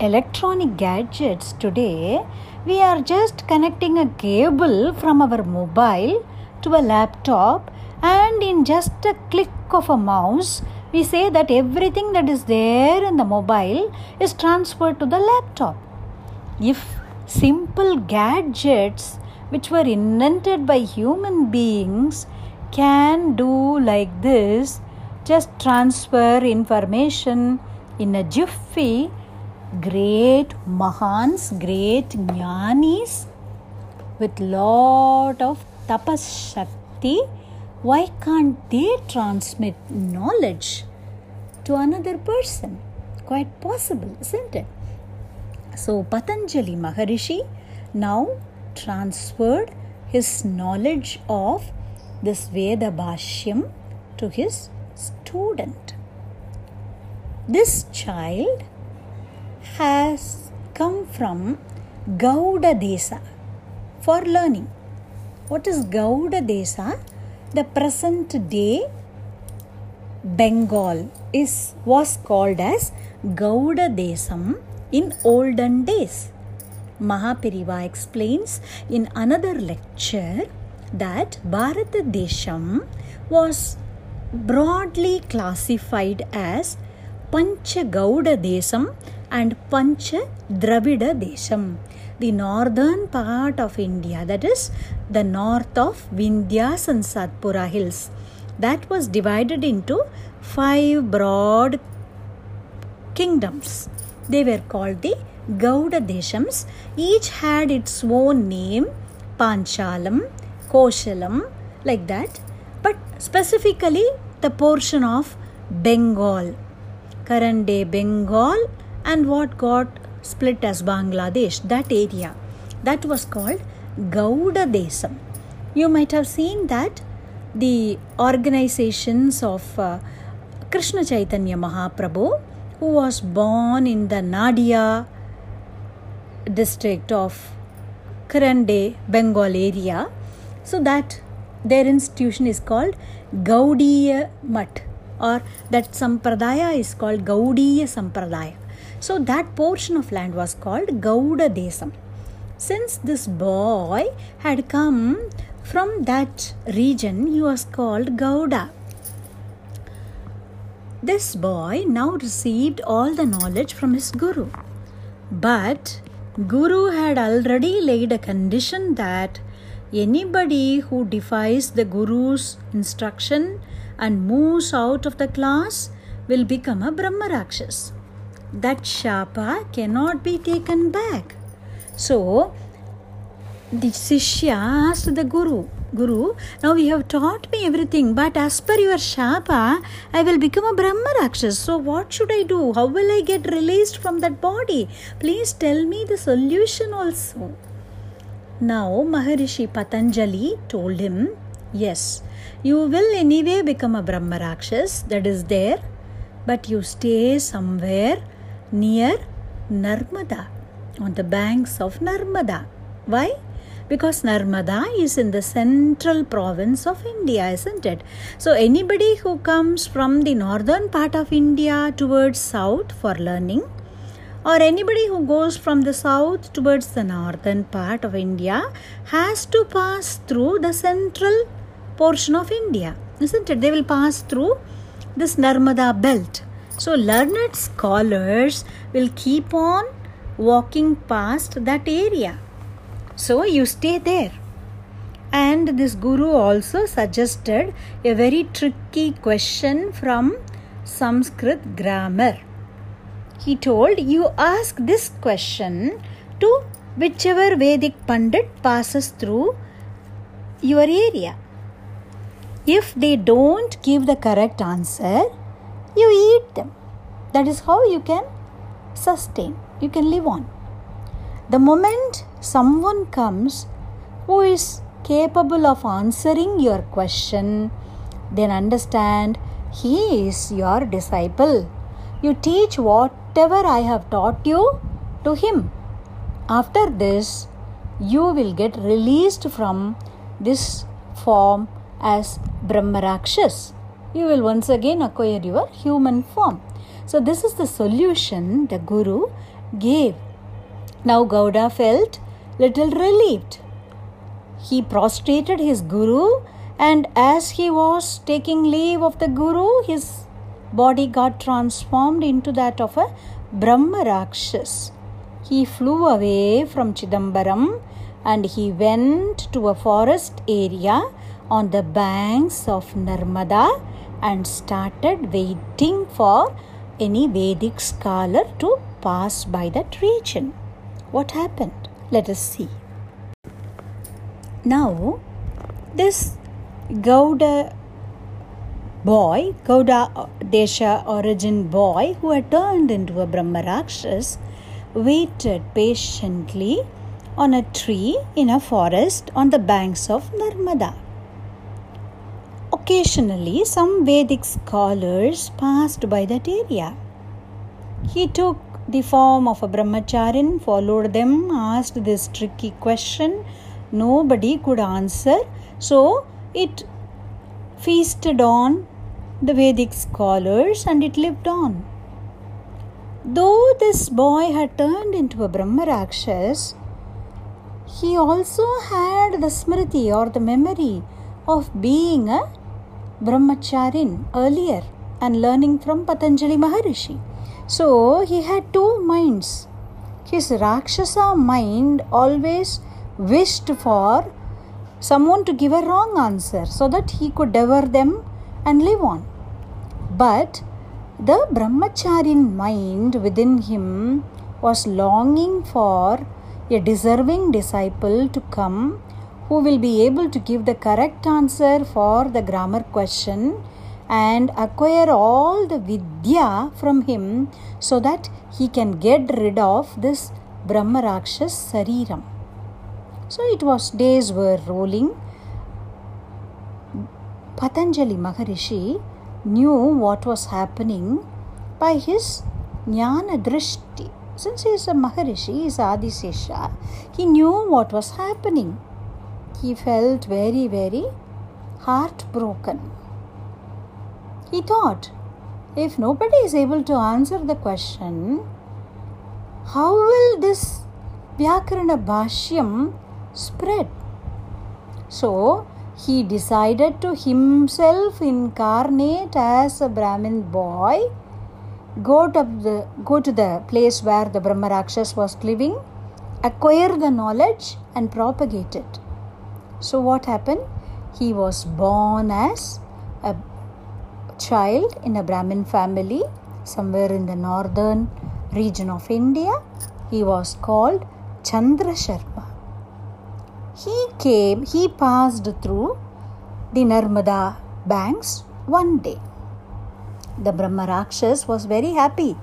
electronic gadgets today, we are just connecting a cable from our mobile to a laptop, and in just a click of a mouse, we say that everything that is there in the mobile is transferred to the laptop. If simple gadgets which were invented by human beings can do like this, just transfer information in a jiffy. Great Mahans, great Jnanis with lot of tapas shakti, why can't they transmit knowledge to another person? Quite possible, isn't it? So Patanjali Maharishi now transferred his knowledge of this Veda Bhashyam to his student. This child has come from Gauda Desa for learning. What is Gauda Desa? The present day Bengal is was called as Gauda Desam in olden days. Mahaperiva explains in another lecture that Bharata Desham was broadly classified as Pancha Gauda Desam and Pancha Dravida Desham. The northern part of India, that is the north of Vindhyas and Satpura hills, that was divided into five broad kingdoms. They were called the Gauda Deshams. Each had its own name Panchalam, Koshalam, like that. But specifically, the portion of Bengal, current day Bengal, and what got split as Bangladesh, that area, that was called Gauda Desam. You might have seen that the organizations of uh, Krishna Chaitanya Mahaprabhu, who was born in the Nadia district of current day Bengal area. So that their institution is called Gaudiya Math or that Sampradaya is called Gaudiya Sampradaya. So that portion of land was called Gauda Desam. Since this boy had come from that region, he was called Gauda. This boy now received all the knowledge from his Guru. But Guru had already laid a condition that anybody who defies the Guru's instruction and moves out of the class will become a Brahma Rakshas. That Shapa cannot be taken back. So, the Sishya asked the Guru, Guru, now you have taught me everything, but as per your Shapa, I will become a Brahma Rakshas. So, what should I do? How will I get released from that body? Please tell me the solution also. Now, Maharishi Patanjali told him, Yes, you will anyway become a Brahma Rakshas, that is there, but you stay somewhere near Narmada, on the banks of Narmada. Why? Because Narmada is in the central province of India, isn't it? So, anybody who comes from the northern part of India towards south for learning, or anybody who goes from the south towards the northern part of India has to pass through the central portion of India, isn't it? They will pass through this Narmada belt. So, learned scholars will keep on walking past that area. So, you stay there. And this guru also suggested a very tricky question from Sanskrit grammar he told you ask this question to whichever Vedic Pandit passes through your area. If they don't give the correct answer, you eat them. That is how you can sustain, you can live on. The moment someone comes who is capable of answering your question, then understand he is your disciple. You teach whatever I have taught you to him. After this, you will get released from this form as Brahmarakshas. You will once again acquire your human form. So, this is the solution the Guru gave. Now, Gauda felt little relieved. He prostrated his Guru, and as he was taking leave of the Guru, his body got transformed into that of a Brahma Rakshas. He flew away from Chidambaram and he went to a forest area on the banks of Narmada and started waiting for any Vedic scholar to pass by that region. What happened? Let us see. Now, this Gauda boy, Gauda Desha origin boy who had turned into a Brahma Rakshas, waited patiently on a tree in a forest on the banks of Narmada. Occasionally, some Vedic scholars passed by that area. He took the form of a brahmacharin, followed them, asked this tricky question. Nobody could answer, so it feasted on the Vedic scholars and it lived on. Though this boy had turned into a Brahma Rakshas, he also had the smriti or the memory of being a brahmacharin earlier and learning from Patanjali Maharishi. So he had two minds. His Rakshasa mind always wished for someone to give a wrong answer so that he could devour them and live on. But the brahmacharin mind within him was longing for a deserving disciple to come who will be able to give the correct answer for the grammar question and acquire all the vidya from him so that he can get rid of this Brahma Rakshas Sariram. So it was days were rolling. Patanjali Maharishi knew what was happening by his jnana drishti. Since he is a Maharishi, he is Adisesha, he knew what was happening. He felt very, very heartbroken. He thought, if nobody is able to answer the question, how will this Vyakarana Bhashyam spread? So, he decided to himself incarnate as a Brahmin boy, go to the, go to the place where the Brahmarakshas was living, acquire the knowledge and propagate it. So, what happened? He was born as a child in a Brahmin family somewhere in the northern region of India. He was called Chandra Sharma he came, he passed through the Narmada banks one day. The Brahma Rakshas was very happy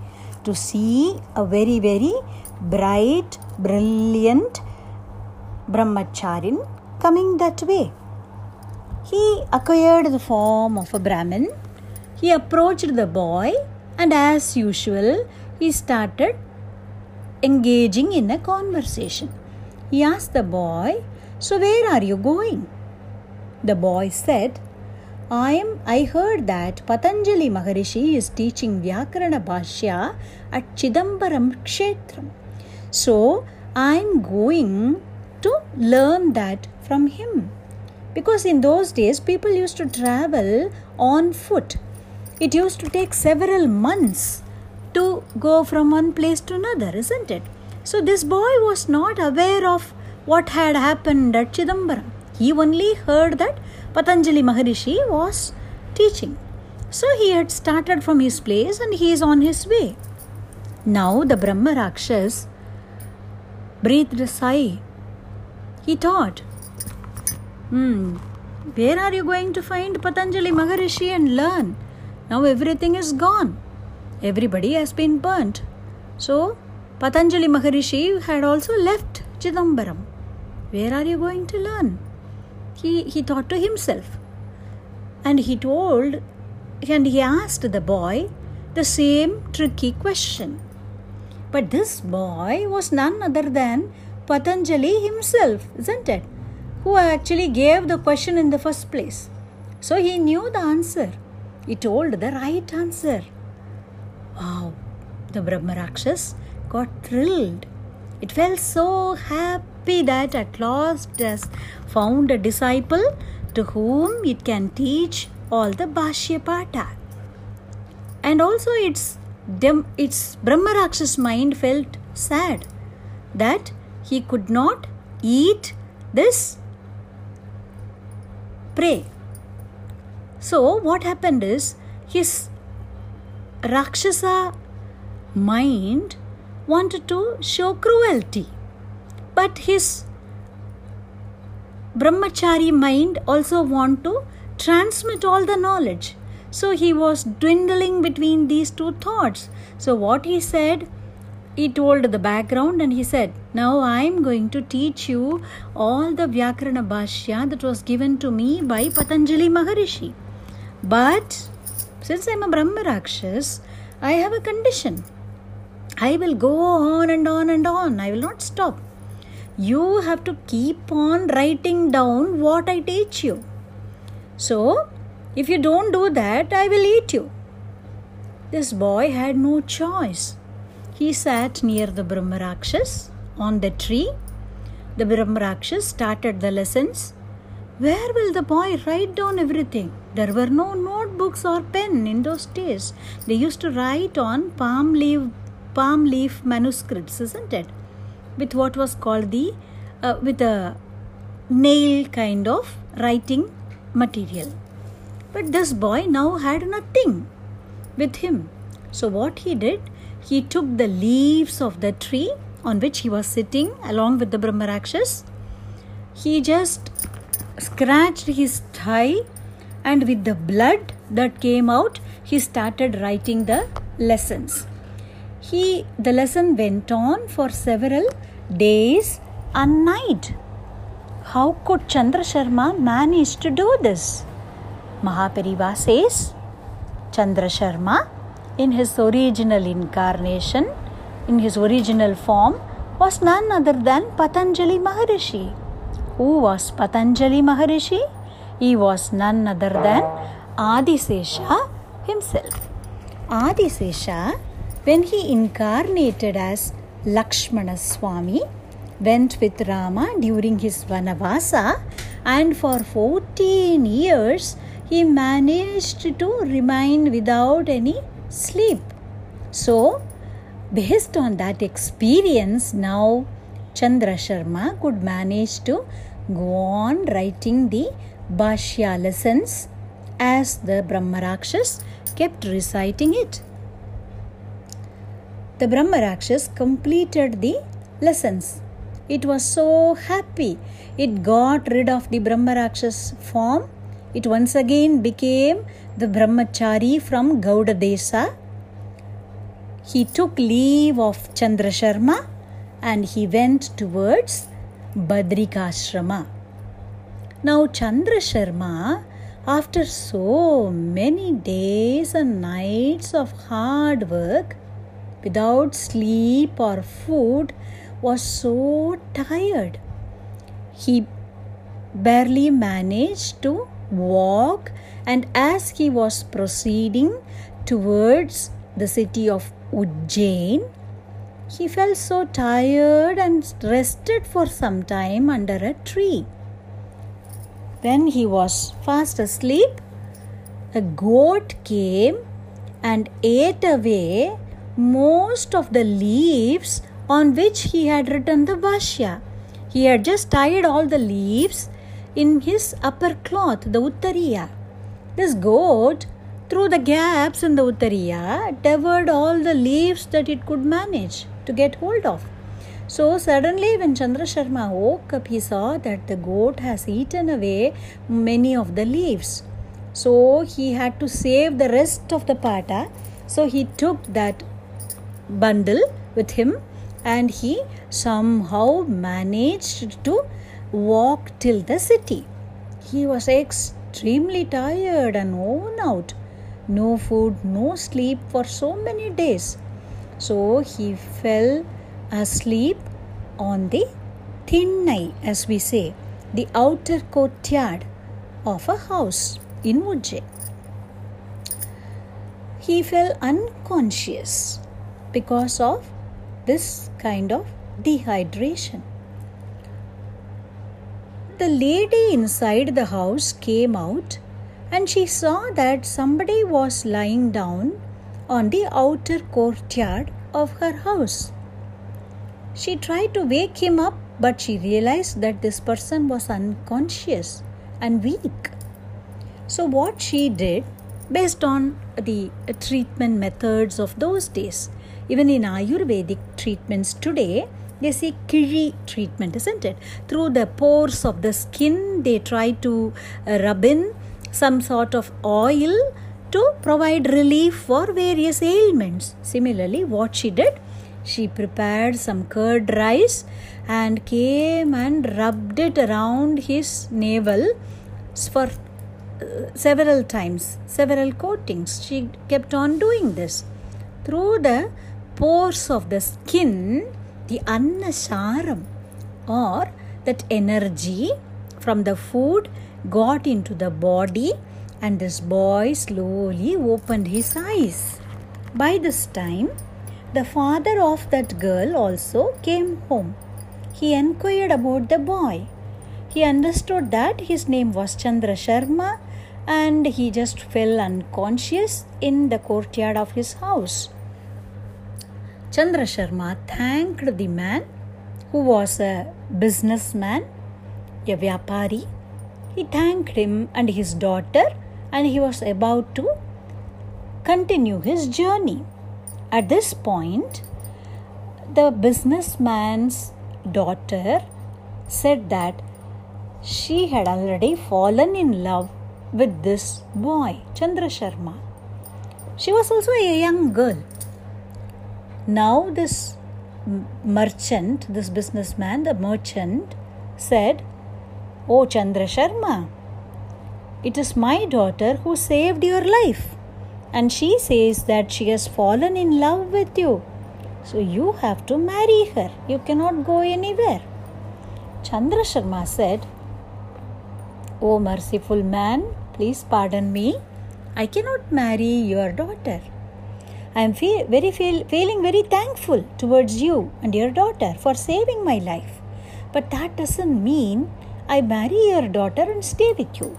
to see a very, very bright, brilliant Brahmacharin coming that way. He acquired the form of a Brahmin. He approached the boy, and as usual, he started engaging in a conversation. He asked the boy so, where are you going? The boy said, I am I heard that Patanjali Maharishi is teaching Vyakarana Bhashya at Chidambaram Kshetram. So I am going to learn that from him. Because in those days people used to travel on foot. It used to take several months to go from one place to another, isn't it? So this boy was not aware of what had happened at Chidambaram. He only heard that Patanjali Maharishi was teaching. So he had started from his place and he is on his way. Now the Brahma Rakshas breathed a sigh. He thought, Hmm, where are you going to find Patanjali Maharishi and learn? Now everything is gone. Everybody has been burnt. So Patanjali Maharishi had also left Chidambaram. Where are you going to learn? He, he thought to himself. And he told, and he asked the boy the same tricky question. But this boy was none other than Patanjali himself, isn't it? Who actually gave the question in the first place. So he knew the answer. He told the right answer. Wow, the Brahma Rakshas got thrilled. It felt so happy that at last it has found a disciple to whom it can teach all the Bhashya Pata. And also its, its Brahma Rakshas mind felt sad that he could not eat this prey. So what happened is his Rakshasa mind wanted to show cruelty. But his brahmachari mind also want to transmit all the knowledge. So he was dwindling between these two thoughts. So what he said he told the background and he said now i am going to teach you all the vyakarana bhashya that was given to me by patanjali maharishi but since i am a brahma rakshas i have a condition i will go on and on and on i will not stop you have to keep on writing down what I teach you. So, If you don't do that, I will eat you. This boy had no choice. He sat near the Brahmarakshas on the tree. The Brahmarakshas started the lessons. Where will the boy write down everything? There were no notebooks or pen in those days. They used to write on palm leaf palm leaf manuscripts, isn't it? With what was called the uh, with a nail kind of writing material. But this boy now had nothing with him. So, what he did, he took the leaves of the tree on which he was sitting along with the Brahmarakshas. He just scratched his thigh, and with the blood that came out, he started writing the lessons. He the lesson went on for several days and night. How could Chandra Sharma manage to do this? Mahaperiva says Chandra Sharma, in his original incarnation, in his original form, was none other than Patanjali Maharishi. Who was Patanjali Maharishi? He was none other than Adisesha himself. Adisesha, when he incarnated as Lakshmana Swami, went with Rama during his Vanavasa and for 14 years he managed to remain without any sleep. So, based on that experience, now Chandra Sharma could manage to go on writing the Bhashya lessons as the Brahmarakshas kept reciting it. The Brahmarakshas completed the lessons. It was so happy. It got rid of the Brahmarakshas form it once again became the Brahmachari from Gaudadesa. He took leave of Chandra Sharma and he went towards Badrikashrama. Now, Chandra Sharma, after so many days and nights of hard work, without sleep or food, was so tired. He barely managed to walk, and as he was proceeding towards the city of Ujjain, he felt so tired and rested for some time under a tree. When he was fast asleep, a goat came and ate away most of the leaves on which he had written the Bhashya. He had just tied all the leaves in his upper cloth, the Uttariya. This goat, through the gaps in the Uttariya, devoured all the leaves that it could manage to get hold of. So suddenly, when Chandra Sharma woke up, he saw that the goat has eaten away many of the leaves. So he had to save the rest of the pata. So he took that bundle with him and he somehow managed to walk till the city. He was extremely tired and worn out. No food, no sleep for so many days. So he fell asleep on the thinnai, as we say, the outer courtyard of a house in Ujjain. He fell unconscious because of this kind of dehydration. The lady inside the house came out and she saw that somebody was lying down on the outer courtyard of her house. She tried to wake him up, but she realized that this person was unconscious and weak. So, what she did, based on the treatment methods of those days, even in Ayurvedic treatments today, they say kizhi treatment isn't it through the pores of the skin they try to uh, rub in some sort of oil to provide relief for various ailments similarly what she did she prepared some curd rice and came and rubbed it around his navel for uh, several times, several coatings. She kept on doing this. Through the pores of the skin, the annasaram or that energy from the food got into the body and this boy slowly opened his eyes. By this time, the father of that girl also came home. He inquired about the boy. He understood that his name was Chandra Sharma and he just fell unconscious in the courtyard of his house. Chandra Sharma thanked the man who was a businessman, a Vyapari. He thanked him and his daughter, and he was about to continue his journey. At this point, the businessman's daughter said that she had already fallen in love with this boy, Chandra Sharma. She was also a young girl. Now, this merchant, this businessman, the merchant, said, Oh, Chandra Sharma, it is my daughter who saved your life. And she says that she has fallen in love with you. So you have to marry her. You cannot go anywhere. Chandra Sharma said, O merciful man, please pardon me. I cannot marry your daughter. I am fe- very feel- feeling very thankful towards you and your daughter for saving my life. But that doesn't mean I marry your daughter and stay with you.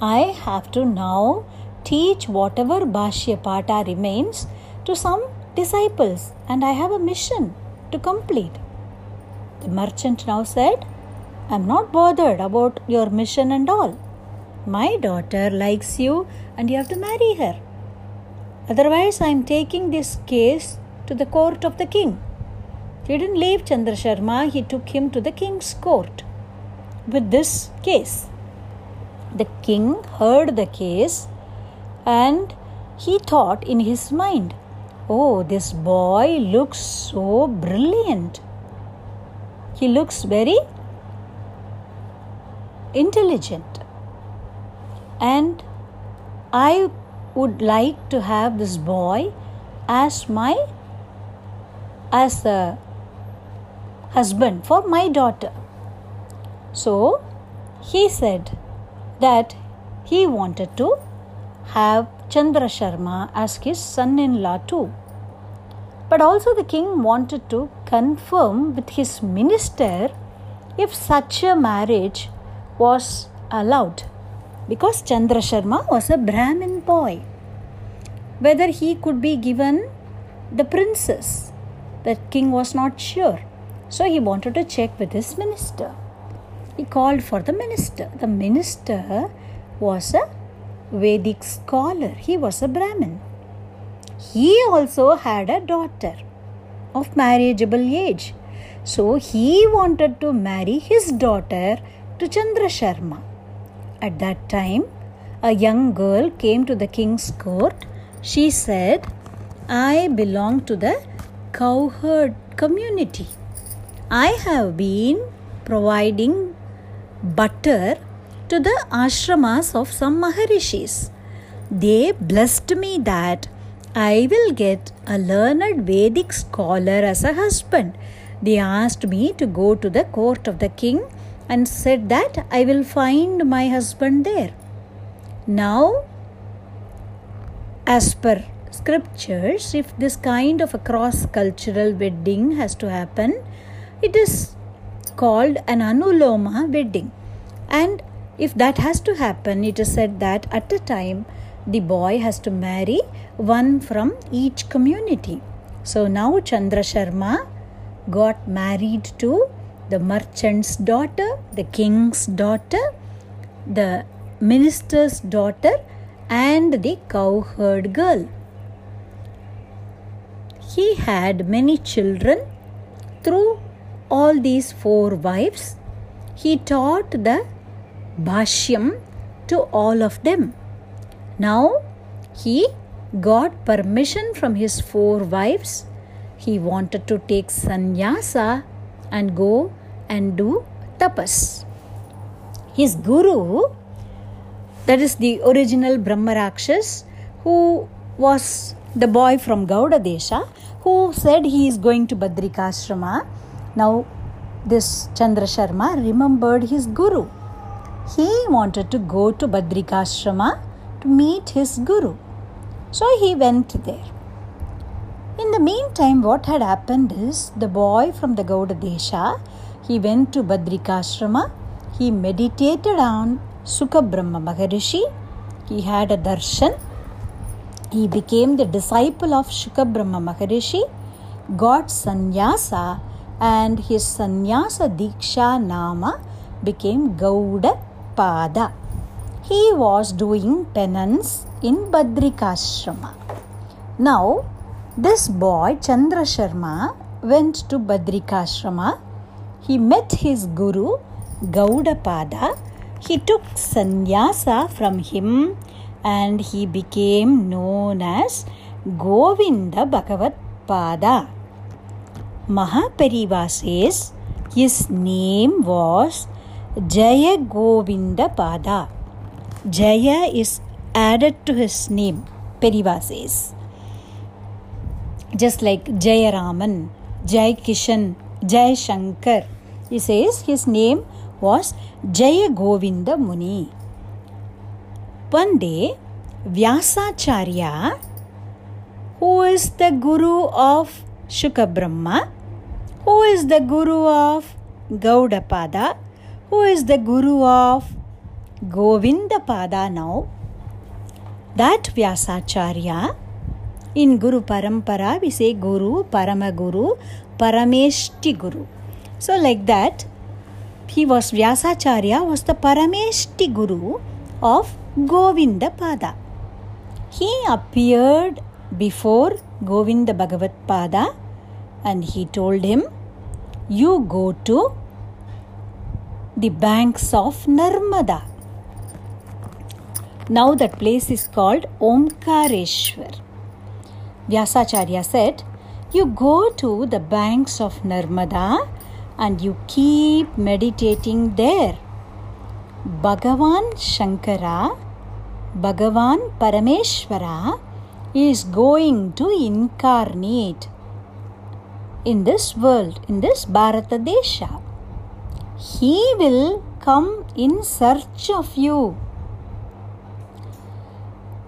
I have to now teach whatever Bhashya Pata remains to some disciples and I have a mission to complete. The merchant now said, I'm not bothered about your mission and all. My daughter likes you and you have to marry her. Otherwise, I am taking this case to the court of the king. He didn't leave Chandra Sharma, he took him to the king's court with this case. The king heard the case and he thought in his mind, Oh, this boy looks so brilliant. He looks very intelligent. And I would like to have this boy as my as a husband for my daughter. So he said that he wanted to have Chandra Sharma as his son in law too. But also, the king wanted to confirm with his minister if such a marriage was allowed because Chandra Sharma was a Brahmin boy. Whether he could be given the princess, the king was not sure. So he wanted to check with his minister. He called for the minister. The minister was a Vedic scholar, he was a Brahmin. He also had a daughter of marriageable age. So he wanted to marry his daughter to Chandra Sharma. At that time, a young girl came to the king's court. She said, I belong to the cowherd community. I have been providing butter to the ashramas of some Maharishis. They blessed me that I will get a learned Vedic scholar as a husband. They asked me to go to the court of the king and said that I will find my husband there. Now, as per scriptures, if this kind of a cross cultural wedding has to happen, it is called an anuloma wedding. And if that has to happen, it is said that at a time the boy has to marry one from each community. So now Chandra Sharma got married to the merchant's daughter, the king's daughter, the minister's daughter, and the cowherd girl. He had many children. Through all these four wives, he taught the Bhashyam to all of them. Now he got permission from his four wives. He wanted to take sannyasa and go and do tapas. His guru, that is the original Brahmarakshas, who was the boy from Gauda Desha, who said he is going to Badrikashrama. Now, this Chandra Sharma remembered his guru. He wanted to go to Badrikashrama to meet his guru. So he went there. In the meantime, what had happened is the boy from the Gauda Desha, he went to Badrikashrama, he meditated on Sukabrahma Maharishi, he had a darshan, he became the disciple of Sukabrahma Maharishi, got sannyasa, and his sannyasa diksha nama became Gaudapada. He was doing penance in Badrikashrama. Now, this boy, Chandra Sharma, went to Badrikashrama. He met his guru, Gaudapada. He took sannyasa from him and he became known as Govinda Bhagavat Pada. Mahaperiva says his name was Jaya Govinda Pada. Jaya is added to his name, Periva says just like Jayaraman, Jai Kishan, Jai Shankar. He says his name was Jaya Govinda Muni. One day, Vyasacharya, who is the guru of Shukabrahma, who is the guru of Gaudapada, who is the guru of Govindapada now, that Vyasacharya in Guru Parampara, we say Guru, Paramaguru, Parameshti Guru. So, like that, he was Vyasacharya, was the Parameshti Guru of Govinda Pada. He appeared before Govinda Bhagavat Pada and he told him, You go to the banks of Narmada. Now that place is called Omkareshwar. Vyasacharya said, You go to the banks of Narmada and you keep meditating there. Bhagavan Shankara, Bhagavan Parameshwara is going to incarnate in this world, in this Bharata Desha. He will come in search of you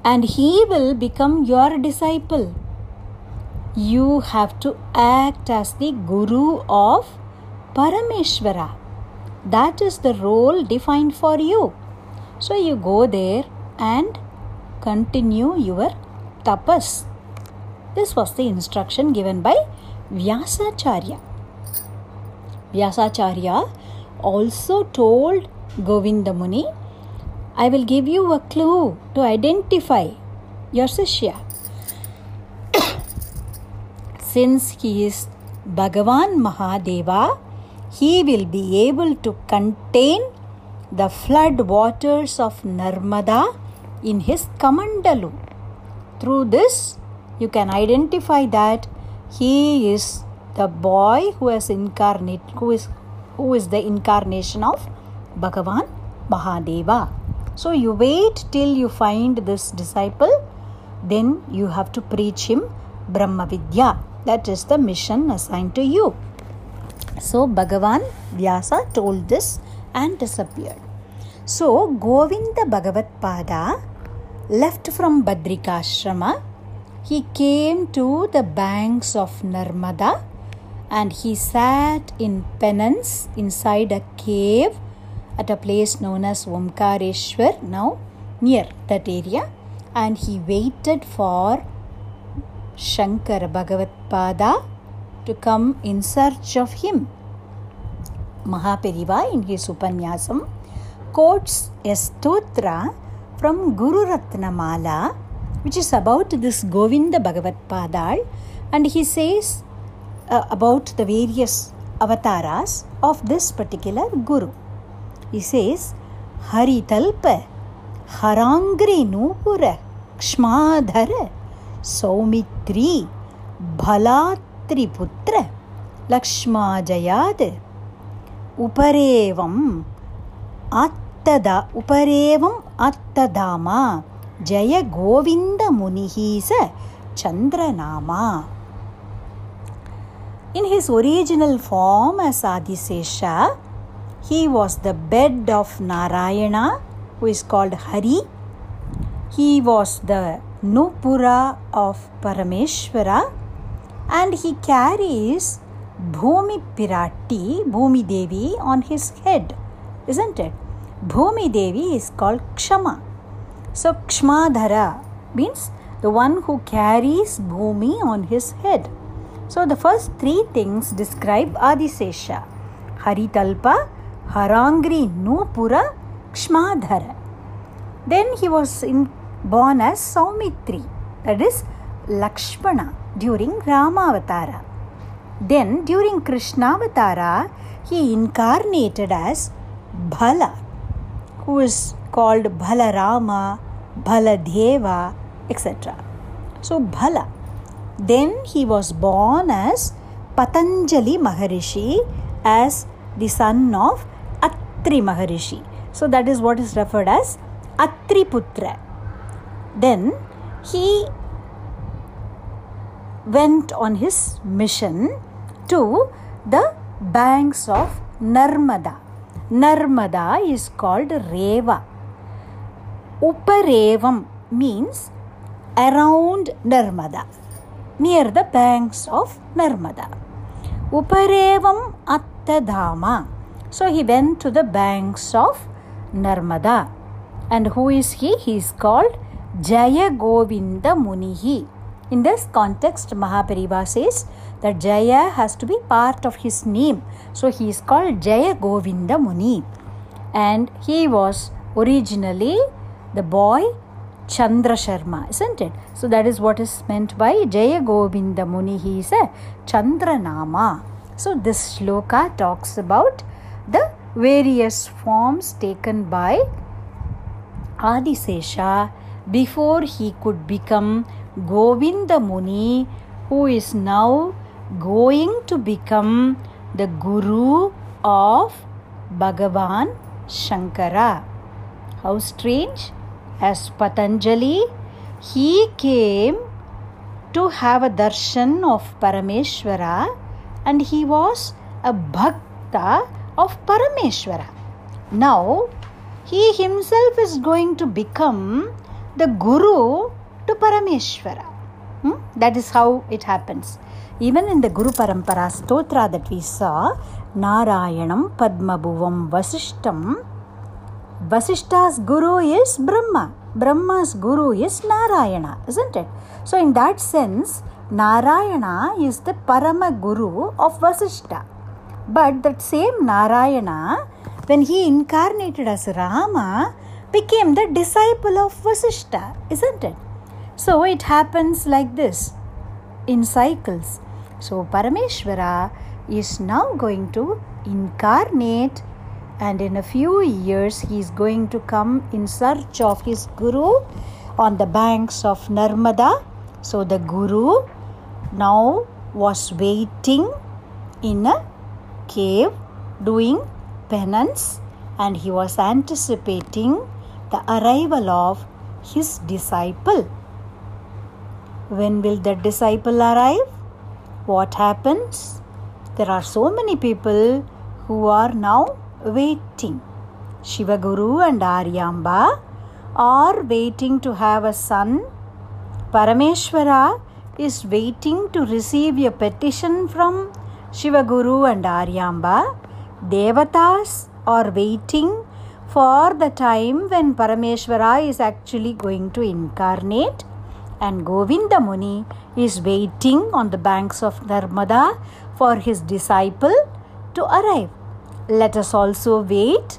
and he will become your disciple you have to act as the Guru of Parameshwara. That is the role defined for you. So you go there and continue your tapas. This was the instruction given by Vyasacharya. Vyasacharya also told Govinda Muni, I will give you a clue to identify your Sishya since he is Bhagavan Mahadeva, he will be able to contain the flood waters of Narmada in his Kamandalu. Through this, you can identify that he is the boy who has incarnate, who is who is the incarnation of Bhagavan Mahadeva. So you wait till you find this disciple, then you have to preach him Brahma Vidya. That is the mission assigned to you. So Bhagavan Vyasa told this and disappeared. So Govinda Bhagavat Pada left from Badrikashrama. He came to the banks of Narmada and he sat in penance inside a cave at a place known as Omkareshwar, now near that area, and he waited for Shankara Bhagavatpada to come in search of him. Mahaperiva in his Upanyasam quotes a stotra from Guru Ratnamala, which is about this Govinda Bhagavad Padal, and he says uh, about the various avataras of this particular Guru. He says, Hari Talpa, Harangri Nupura, Kshmadhara, Saumitri, Bhalatriputra, Lakshmajayad, Uparevam, Attada, Uparevam अत्तदामा। जय गोविंद मुनि स चंद्रनामा। In his original form as Adishesha he was the bed of Narayan who is called Hari he was the nupura of Parameshwara and he carries Bhumi Piratti Bhumi Devi on his head isn't it Bhumi Devi is called Kshama. So, Kshmadhara means the one who carries Bhumi on his head. So, the first three things describe Adisesha Haritalpa, Harangri Nupura, Kshmadhara. Then he was in, born as Saumitri, that is Lakshmana during Ramavatara. Then during Krishnavatara, he incarnated as Bhala, who is called Balarama, Baladeva, etc. So Bhala. Then he was born as Patanjali Maharishi as the son of Atri Maharishi. So that is what is referred as Atriputra. Then he went on his mission to the banks of Narmada. Narmada is called Reva. Uparevam means around Narmada, near the banks of Narmada. Uparevam Attadhama. So he went to the banks of Narmada. And who is he? He is called Jaya Govinda Munihi. In this context, Mahaperiva says that Jaya has to be part of his name. So he is called Jaya Govinda Muni. And he was originally the boy Chandra Sharma, isn't it? So that is what is meant by Jaya Govinda Muni. He is a Chandra Nama. So this shloka talks about the various forms taken by Adisesha before he could become Govinda Muni, who is now going to become the Guru of Bhagavan Shankara. How strange! As Patanjali, he came to have a darshan of Parameshwara and he was a bhakta of Parameshwara. Now, he himself is going to become the Guru to Parameshwara. Hmm? That is how it happens. Even in the Guru Parampara Stotra that we saw, Narayanam Padmabhuvam Vasishtam, Vasishta's Guru is Brahma. Brahma's Guru is Narayana, isn't it? So, in that sense, Narayana is the Parama Guru of Vasishta. But that same Narayana, when he incarnated as Rama, became the disciple of Vasishta, isn't it? So it happens like this in cycles. So Parameshwara is now going to incarnate and in a few years he is going to come in search of his guru on the banks of Narmada. So the guru now was waiting in a cave doing penance and he was anticipating the arrival of his disciple. When will the disciple arrive? What happens? There are so many people who are now waiting. Shivaguru and Aryamba are waiting to have a son. Parameshwara is waiting to receive a petition from Shivaguru and Aryamba. Devatas are waiting for the time when Parameshwara is actually going to incarnate and Govinda Muni is waiting on the banks of Narmada for his disciple to arrive. Let us also wait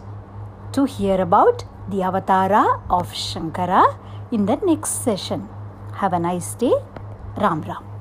to hear about the avatara of Shankara in the next session. Have a nice day. Ram Ram.